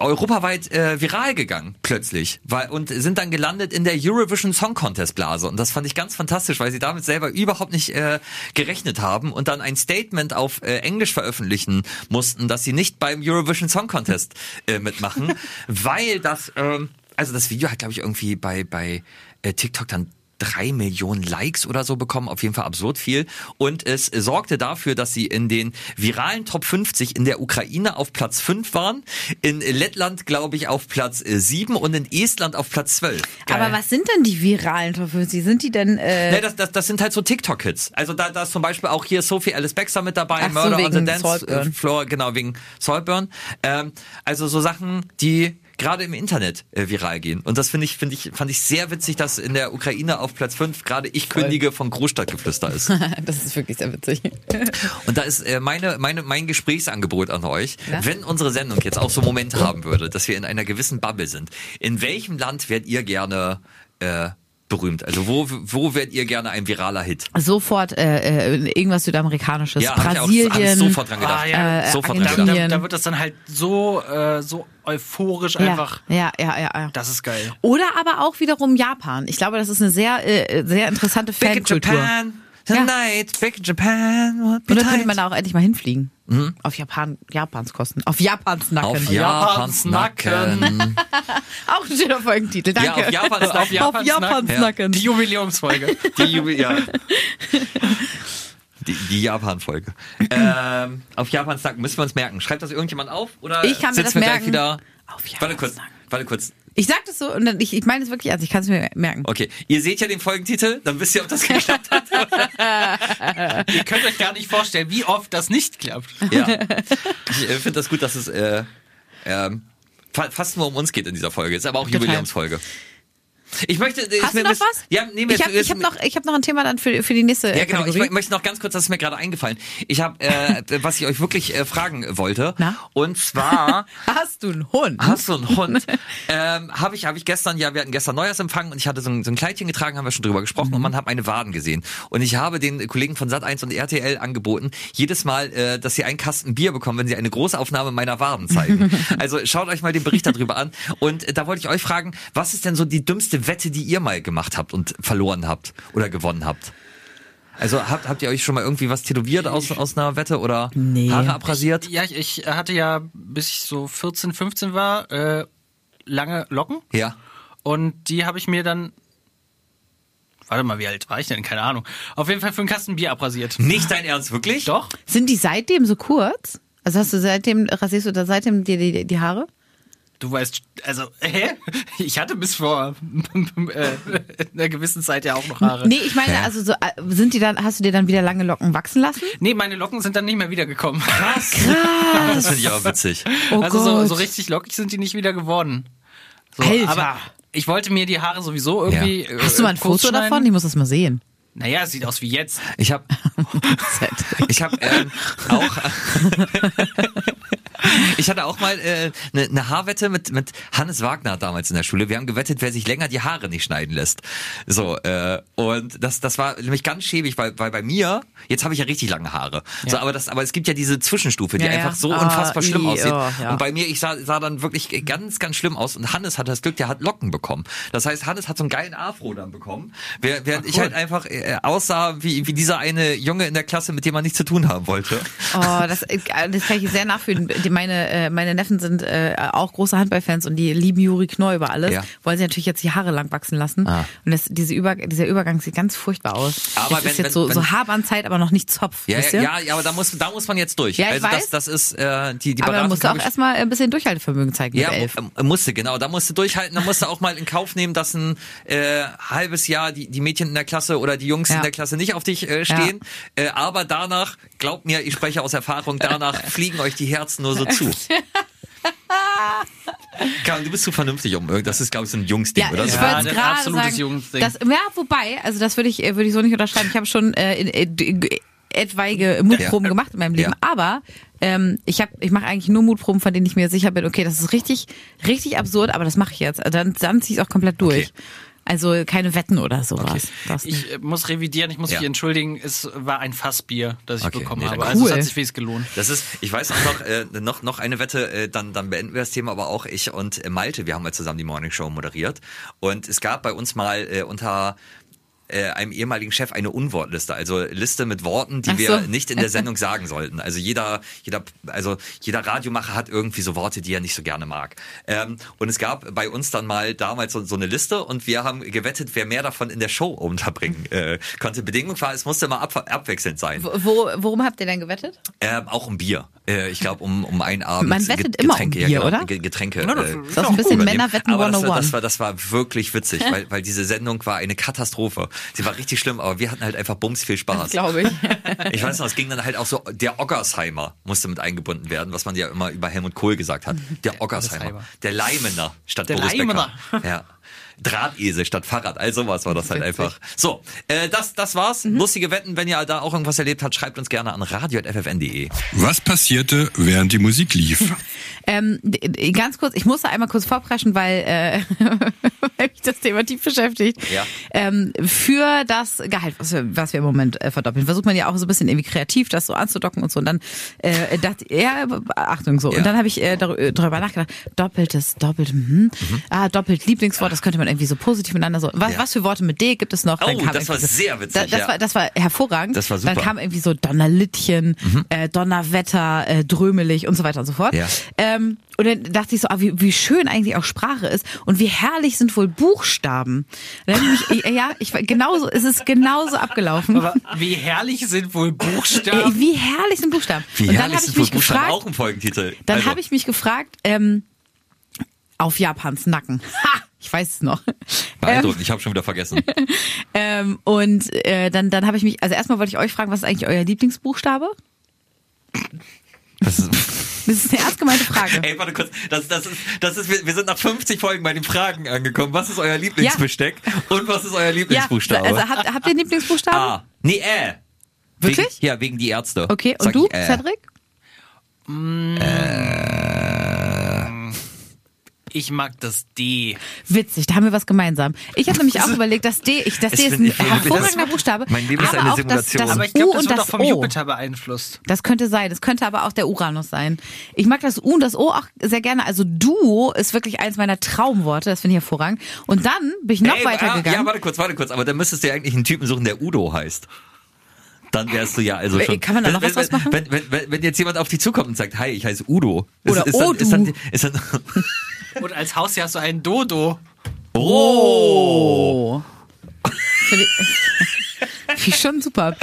europaweit äh, viral gegangen plötzlich. Weil, und sind dann gelandet in der Eurovision Song Contest Blase. Und das fand ich ganz fantastisch, weil sie damit selber überhaupt nicht äh, gerechnet haben und dann ein Statement auf äh, Englisch veröffentlichen mussten, dass sie nicht beim Eurovision Song Contest äh, mitmachen, [LAUGHS] weil das ähm, also das Video hat glaube ich irgendwie bei bei äh, TikTok dann drei Millionen Likes oder so bekommen, auf jeden Fall absurd viel. Und es sorgte dafür, dass sie in den viralen Top 50 in der Ukraine auf Platz 5 waren, in Lettland, glaube ich, auf Platz äh, 7 und in Estland auf Platz 12. Aber was sind denn die viralen Top 50? Sind die denn, äh, Ne, das, das, das sind halt so TikTok-Hits. Also da, da ist zum Beispiel auch hier Sophie Alice Baxter mit dabei, Ach so, Murder on the Dance Saltburn. äh, Floor, genau, wegen Saltburn. Ähm, also so Sachen, die gerade im Internet äh, viral gehen. Und das finde ich, finde ich, fand ich sehr witzig, dass in der Ukraine auf Platz 5 gerade Ich kündige von Großstadtgeflüster ist. [LAUGHS] das ist wirklich sehr witzig. [LAUGHS] Und da ist äh, meine, meine, mein Gesprächsangebot an euch, wenn unsere Sendung jetzt auch so Momente haben würde, dass wir in einer gewissen Bubble sind, in welchem Land wärt ihr gerne äh, berühmt? Also wo, wo wärt ihr gerne ein viraler Hit? Sofort äh, äh, irgendwas Südamerikanisches. Ja, hab ich auch- hab Brasilien. ich sofort dran gedacht. Ah, ja. Äh, sofort dran Da, gedacht. Da, da wird das dann halt so, äh, so euphorisch ja, einfach. ja, ja, ja, ja. Das ist geil. Oder aber auch wiederum Japan. Ich glaube, das ist eine sehr, äh, sehr interessante Fankultur. Japan tonight, big in Japan. Und tight. könnte man da auch endlich mal hinfliegen. Auf Japan, Japans Kosten. Auf Japans Nacken. auf Japans Japans Nacken. [LAUGHS] Auch ein schöner Folgentitel, danke. Ja, auf Japans Nacken. Auf Japans Auf Japans Nacken. Nacken. Die Jubiläumsfolge. Die, Jubi- ja. [LAUGHS] Die, die Japan-Folge. Ähm, auf Japans Nacken müssen wir uns merken. Schreibt das irgendjemand auf? Oder Ich kann mir das merken. wieder? Auf Japans Warte kurz, warte kurz. Ich sag das so und dann, ich, ich meine es wirklich, also ich kann es mir merken. Okay, ihr seht ja den Folgentitel, dann wisst ihr, ob das geklappt hat. [LAUGHS] Ihr könnt euch gar nicht vorstellen, wie oft das nicht klappt. ja. Ich äh, finde das gut, dass es äh, ähm, fa fast nur um uns geht in dieser Folge. Ist aber auch. Jubiläumsfolge. Ich möchte. äh, Hast du noch was? Ja, nee, ich habe ich hab noch, ich hab noch ein Thema dann für, für die nächste Ja, genau. Ich Kategorie. mö- möchte noch ganz kurz, das ist mir gerade eingefallen. Ich habe, äh, [LAUGHS] was ich euch wirklich äh, fragen wollte. Na? Und zwar [LAUGHS] Hast du einen Hund? hast du einen Hund? [LAUGHS] ähm, habe ich, habe ich gestern, ja, wir hatten gestern Neujahrsempfang und ich hatte so ein, so ein Kleidchen getragen, haben wir schon drüber gesprochen und man hat meine Waden gesehen. Und ich habe den Kollegen von Sat1 und RTL angeboten, jedes Mal, äh, dass sie einen Kasten Bier bekommen, wenn sie eine Großaufnahme meiner Waden zeigen. also schaut euch mal den Bericht darüber an. Und äh, da wollte ich euch fragen, was ist denn so die dümmste Wette, die ihr mal gemacht habt und verloren habt oder gewonnen habt? Also habt, habt ihr euch schon mal irgendwie was tätowiert aus, aus einer Wette oder Nee. Haare abrasiert? Ja, ich, ich hatte ja, bis ich so 14, 15 war, äh, lange Locken. Ja. Und die habe ich mir dann. Warte mal, wie alt war ich denn? Keine Ahnung. Auf jeden Fall für einen Kasten Bier abrasiert. Nicht dein Ernst, wirklich? Doch. Sind die seitdem so kurz? Also hast du seitdem, rasierst du da seitdem die, die, die Haare? Du weißt, also, hä? Ich hatte bis vor [LAUGHS] äh, einer gewissen Zeit ja auch noch Haare. Nee, ich meine, also so, äh, sind die dann, hast du dir dann wieder lange Locken wachsen lassen? Nee, meine Locken sind dann nicht mehr wiedergekommen. Krass. [LAUGHS] Das finde ich aber witzig. Oh also so, Gott. so richtig lockig sind die nicht wieder geworden. So, Alter. Aber ich wollte mir die Haare sowieso irgendwie. Ja. äh, Hast du mal ein kurz Foto schneiden. davon? Ich muss das mal sehen. Naja, es sieht aus wie jetzt. Ich habe [LAUGHS] ich habe ähm, auch ich hatte auch mal eine äh, ne- ne Haarwette mit mit Hannes Wagner damals in der Schule. Wir haben gewettet, wer sich länger die Haare nicht schneiden lässt. So äh, und das das war nämlich ganz schäbig, weil weil bei mir jetzt habe ich ja richtig lange Haare. So, aber das aber es gibt ja diese Zwischenstufe, die Ja, ja. einfach so Ah, unfassbar schlimm i, aussieht. oh, ja. Und bei mir ich sah sah dann wirklich ganz ganz schlimm aus und Hannes hatte das Glück, der hat Locken bekommen. Das heißt, Hannes hat so einen geilen Afro dann bekommen, während während ich halt einfach äh, aussah wie wie dieser eine Junge in der Klasse, mit dem man nichts zu tun haben wollte. Oh, das, äh, das kann ich sehr nachfühlen. Meine, äh, meine Neffen sind äh, auch große Handballfans und die lieben Juri Knorr über alles. Ja. Wollen sie natürlich jetzt die Haare lang wachsen lassen. Ah. Und das, diese Über, dieser Übergang sieht ganz furchtbar aus. Aber es wenn- ist jetzt wenn- so, wenn- so Haarbandzeit, aber noch nicht Zopf. Ja, wisst ja, ihr? ja, ja, aber da muss, da muss man jetzt durch. Ja, ich also das, weiß. das ist äh, die, die aber Beratung. man musste auch erstmal ein bisschen Durchhaltevermögen zeigen Ja, mit elf. mu- äh, musste, genau. Da musste durchhalten. Da musste auch mal in Kauf nehmen, dass ein äh, halbes Jahr die, die Mädchen in der Klasse oder die Jungs Ja. in der Klasse nicht auf dich äh, stehen. Äh, aber danach, glaubt mir, ich spreche aus Erfahrung, danach [LAUGHS] fliegen euch die Herzen nur so zu. [LAUGHS] Karin, du bist zu vernünftig um. Das ist, glaube ich, so ein Jungsding, Ja, oder? ich so? Ja, wollte gerade absolutes sagen. Jungsding. Das, ja, wobei, also das würde ich, äh, würde ich so nicht unterschreiben. Ich habe schon äh, in, äh, etwaige Mutproben Ja. gemacht in meinem Leben, Ja. aber ähm, ich habe, ich mache eigentlich nur Mutproben, von denen ich mir sicher bin, okay, das ist richtig, richtig absurd, aber das mache ich jetzt. Also Dann, dann ziehe ich es auch komplett durch. Okay. Also keine Wetten oder sowas. Das nicht. Ich äh, muss revidieren, ich muss Ja. mich entschuldigen. Es war ein Fassbier, das ich Okay, bekommen nee, habe. dann Also es cool. hat sich wenigstens gelohnt. Das ist, ich weiß auch noch, äh, noch, noch eine Wette, äh, dann, dann beenden wir das Thema, aber auch ich und äh, Malte, wir haben mal zusammen die Morning Show moderiert. Und es gab bei uns mal äh, unter äh, einem ehemaligen Chef eine Unwortliste, also Liste mit Worten, die Ach wir so. nicht in der Sendung sagen sollten. Also jeder, jeder, also jeder Radiomacher hat irgendwie so Worte, die er nicht so gerne mag. Ähm, und es gab bei uns dann mal damals so, so eine Liste und wir haben gewettet, wer mehr davon in der Show unterbringen äh, konnte. Bedingung war, es musste immer ab, abwechselnd sein. Wo, wo, worum habt ihr denn gewettet? Ähm, auch um Bier. Äh, ich glaube, um, um einen Abend. Man wettet Get- immer um Getränke, Bier, ja, genau, oder? Ge- Getränke. Das äh, ist Das ist ein bisschen übernehmen. Männerwetten Aber das war, 101. das, war, das war wirklich witzig, weil, weil diese Sendung war eine Katastrophe. Sie war richtig schlimm, aber wir hatten halt einfach bums viel Spaß. Glaube ich. [LAUGHS] Ich weiß noch, es ging dann halt auch so, der Oggersheimer musste mit eingebunden werden, was man ja immer über Helmut Kohl gesagt hat. Der Oggersheimer. Oggersheimer. Der Leimener statt Der Boris Leimener. Becker. Ja. Drahtesel statt Fahrrad, all sowas war das halt einfach. So, äh, das, das war's. Lustige Wetten, wenn ihr da auch irgendwas erlebt habt, schreibt uns gerne an radio.ffn.de. Was passierte, während die Musik lief? [LAUGHS] Ähm, ganz kurz, ich musste einmal kurz vorpreschen, weil, äh, [LAUGHS] weil mich das Thema tief beschäftigt. Ja. Ähm, für das Gehalt, was wir, im Moment äh, verdoppeln, versucht man ja auch so ein bisschen irgendwie kreativ, das so anzudocken und so. Und dann äh, dachte ja, Achtung so. Ja. Und dann habe ich äh, dar- äh, darüber nachgedacht, doppeltes, doppelt, mhm. ah, doppelt Lieblingswort, das könnte man irgendwie so positiv miteinander so. Was, Ja. was für Worte mit D gibt es noch? Oh, das war sehr witzig, Da, das, ja. war, das war hervorragend. Das war super. Mhm. Dann kam irgendwie so Donnerlittchen, äh, Donnerwetter, äh, drömelig und so weiter und so fort. Ja. Ähm, und dann dachte ich so, ah, wie, wie schön eigentlich auch Sprache ist und wie herrlich sind wohl Buchstaben. Mich, ja, ich war genauso, es ist genauso abgelaufen. Aber wie herrlich sind wohl Äh, Buchstaben? wie herrlich sind Buchstaben. Wie und dann herrlich habe ich sind wohl mich Buchstaben gefragt, auch im Folgentitel. dann Also, habe ich mich gefragt, ähm, auf Japans Nacken. Ha! Ich weiß es noch. Ähm, Beeindruckend, ich habe schon wieder vergessen. [LAUGHS] ähm, und äh, dann, dann habe ich mich, also erstmal wollte ich euch fragen, was ist eigentlich euer Lieblingsbuchstabe? Das ist, Das ist eine ernst gemeinte Frage. ey, warte kurz. Das, das ist, das ist, wir sind nach 50 Folgen bei den Fragen angekommen. Was ist euer Lieblingsbesteck? Und was ist euer ja, Lieblingsbuchstabe? also habt, habt ihr einen Lieblingsbuchstaben? A. Nee, Ä. Wirklich? Wegen, ja, wegen die Ärzte. Okay, und Sag du, ich Ä. Cedric? Ich mag das D. Witzig, da haben wir was gemeinsam. Ich habe nämlich auch [LAUGHS] überlegt, dass D, ich, das D ist ein hervorragender das- Buchstabe. mein Leben ist aber eine auch Simulation. Das, das Aber ich glaube, das und wird das auch vom O. Jupiter beeinflusst. Das könnte sein. Das könnte aber auch der Uranus sein. Ich mag das U und das O auch sehr gerne. Also Duo ist wirklich eins meiner Traumworte. Das finde ich hervorragend. Und dann bin ich noch Ey, weiter gegangen. Ja, warte kurz, warte kurz. Aber dann müsstest du ja eigentlich einen Typen suchen, der Udo heißt. Dann wärst du ja also schon. kann man da noch wenn, was draus machen? Wenn, wenn, wenn, wenn jetzt jemand auf dich zukommt und sagt, hi, ich heiße Udo. Oder ist, ist, dann, ist, dann, ist dann, [LAUGHS] Und als Haustier hast du einen Dodo. Oh! [LAUGHS] Ich, finde ich schon super.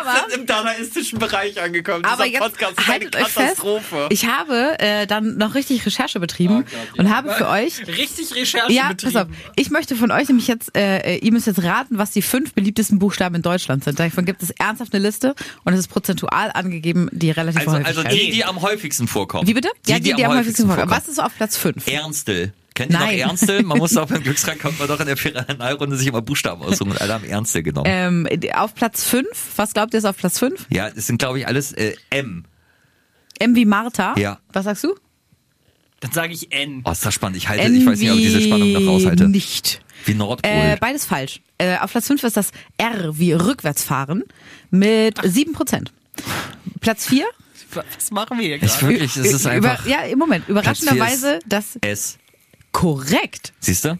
Aber Wir sind im dadaistischen Bereich angekommen. Aber Dieser jetzt Podcast ist eine euch fest, Katastrophe. ich habe äh, dann noch richtig Recherche betrieben und habe für euch Richtig Recherche Ja, betrieben. pass auf. Ich möchte von euch nämlich jetzt, äh, ihr müsst jetzt raten, was die fünf beliebtesten Buchstaben in Deutschland sind. Davon gibt es ernsthaft eine Liste und es ist prozentual angegeben, die relativ Also, häufig also die, die am häufigsten vorkommen. Wie bitte? Die, ja, die, die, am häufigsten vorkommen. vorkommen. Was ist so auf Platz fünf? Ernstel. Kennt ihr noch Nein. Ernstel? Man muss [LAUGHS] auch beim Glücksrad kommt man doch in der Finalrunde sich immer Buchstaben aussuchen und alle haben Ernstel genommen. Ähm, auf Platz fünf, was glaubt ihr ist auf Platz fünf? Ja, das sind glaube ich alles äh, M. M wie Martha. Ja. Was sagst du? Dann sage ich N. Oh, ist das spannend. Ich halte, N ich weiß nicht, ob ich diese Spannung noch aushalte. Nicht. Wie Nordpol. Äh, beides falsch. Äh, auf Platz 5 ist das R wie rückwärts fahren mit sieben Prozent. Platz 4 Was machen wir hier ist gerade? wirklich, es ist einfach Über, ja, im Moment. Überraschenderweise das S. korrekt. Siehst du?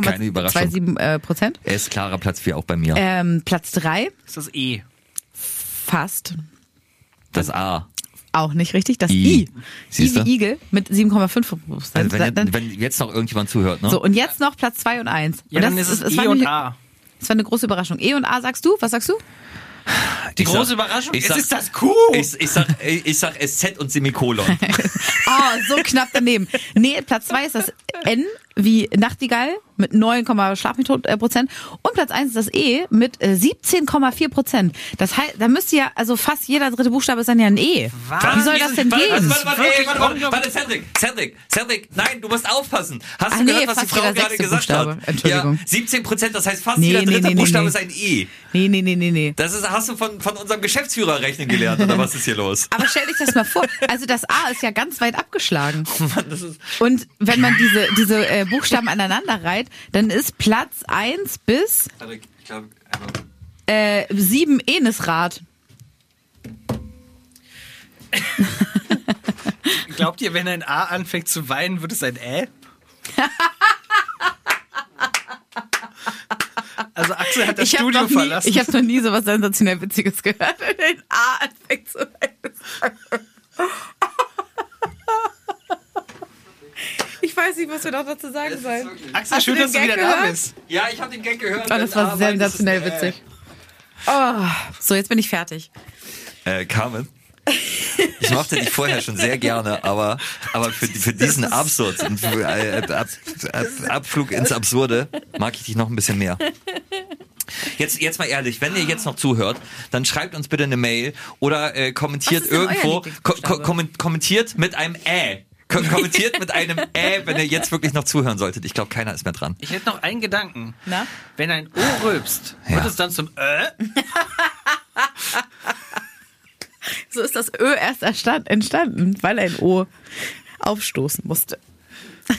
Keine Überraschung. 7,27 äh, Prozent. S, klarer Platz 4 auch bei mir. Ähm, Platz 3 Das ist das E. fast. Das A. Auch nicht richtig. Das I. I. I Siehste? wie Igel mit 7,5 Prozent. Also wenn, wenn jetzt noch irgendjemand zuhört, ne? so, und jetzt noch Platz 2 und 1. Ja, dann ist es I und A. Das war eine große Überraschung. E und A sagst du? Was sagst du? Die Ich große sag- Überraschung, ich es sag- ist das Q. Ich, ich, sag, ich sag SZ und Semikolon. Oh, [LAUGHS] so knapp daneben. Nee, Platz 2 ist das N wie Nachtigall mit 9, Schlag mich tot, äh, Prozent. Und Platz 1 ist das E mit äh, 17,4 Prozent. Das heißt, da müsste ja, also fast jeder dritte Buchstabe ist dann ja ein E. Wie soll das denn warte, gehen? Warte, warte, warte, ey, warte, warte, warte, Cedric, Cedric, Cedric, nein, du musst aufpassen. Hast Ah, du nee, gehört, was die Frau gerade gesagt Buchstabe. hat? Entschuldigung. Ja, 17 Prozent, das heißt fast Nee, jeder dritte nee, nee, Buchstabe ist ein E. Nee, nee, nee, nee, nee. Das ist, hast du von, von unserem Geschäftsführer rechnen gelernt, oder was ist hier los? Aber stell dich das mal vor. Also das A ist ja ganz weit abgeschlagen. Mann, das ist, Und wenn man diese, diese äh, Buchstaben aneinander reiht, dann ist Platz 1 bis ich glaube, äh, 7 Enesrad. [LAUGHS] Glaubt ihr, wenn ein A anfängt zu weinen, wird es ein Ä? Also Axel hat das Ich habe Studio noch, nie- verlassen. ich hab noch nie so was sensationell Witziges gehört. Wenn ein A anfängt zu weinen. Ich weiß nicht, was wir noch dazu sagen sollen. Axel, Hast schön, du dass du wieder da bist. ja, ich habe den Gag gehört. Oh, das war sensationell Äh. witzig. Oh, so, jetzt bin ich fertig. Äh, Carmen. Ich mochte dich vorher schon sehr gerne, aber, aber für, für diesen Absurd, und für, äh, Ab, Ab, Abflug ins Absurde, mag ich dich noch ein bisschen mehr. Jetzt, jetzt mal ehrlich, wenn ihr jetzt noch zuhört, dann schreibt uns bitte eine Mail oder äh, kommentiert irgendwo, ko kommentiert mit einem Ä. Ko kommentiert mit einem Ä, wenn ihr jetzt wirklich noch zuhören solltet. Ich glaube, keiner ist mehr dran. Ich hätte noch einen Gedanken. Na? Wenn ein O rülpst, wird Ja. es dann zum Ö? [LAUGHS] So ist das Ö erst erstand, entstanden, weil ein O aufstoßen musste. [LAUGHS]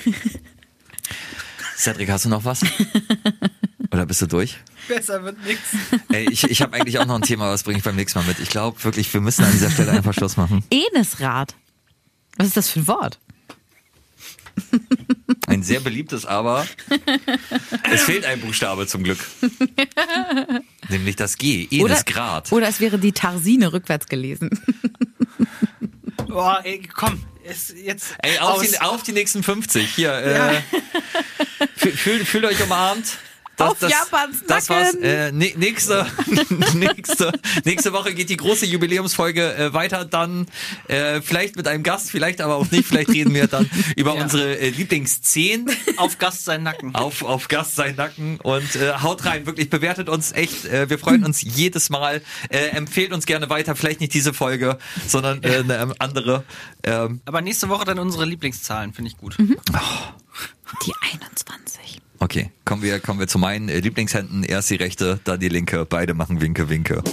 Cedric, hast du noch was? Oder bist du durch? Besser wird nichts. Ey, ich, ich habe eigentlich auch noch ein Thema, was bringe ich beim nächsten Mal mit. Ich glaube wirklich, wir müssen an dieser Stelle einfach Schluss machen. Enesrad. Was ist das für ein Wort? [LAUGHS] Ein sehr beliebtes, aber es fehlt ein Buchstabe zum Glück. [LAUGHS] Nämlich das G, Enes Grad. oder es wäre die Tarsine rückwärts gelesen. [LAUGHS] Boah, ey, komm. Es, jetzt Ey, auf aus. die, auf die nächsten 50. Hier, äh, fühl- fühlt, fühlt euch umarmt. Das, Auf Japans das war's. Nacken. Äh, nächste, [LAUGHS] nächste, nächste Woche geht die große Jubiläumsfolge äh, weiter. Dann äh, vielleicht mit einem Gast, vielleicht aber auch nicht. Vielleicht reden wir dann [LAUGHS] über Ja. unsere äh, Lieblingsszenen. auf Gast sein Nacken. auf, auf Gast sein Nacken und äh, haut rein, wirklich bewertet uns echt. Äh, wir freuen uns jedes Mal. Äh, empfehlt uns gerne weiter, vielleicht nicht diese Folge, sondern äh, eine ähm, andere. Ähm, Aber nächste Woche dann unsere Lieblingszahlen, finde ich gut. Die 21. okay, kommen wir, kommen wir zu meinen äh, Lieblingshänden. Erst die rechte, dann die linke. Beide machen Winke, Winke.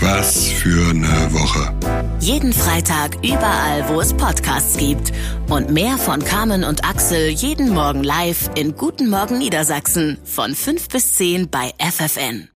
Was für eine Woche. Jeden Freitag überall, wo es Podcasts gibt. Und mehr von Carmen und Axel jeden Morgen live in Guten Morgen Niedersachsen von 5 bis 10 bei FFN.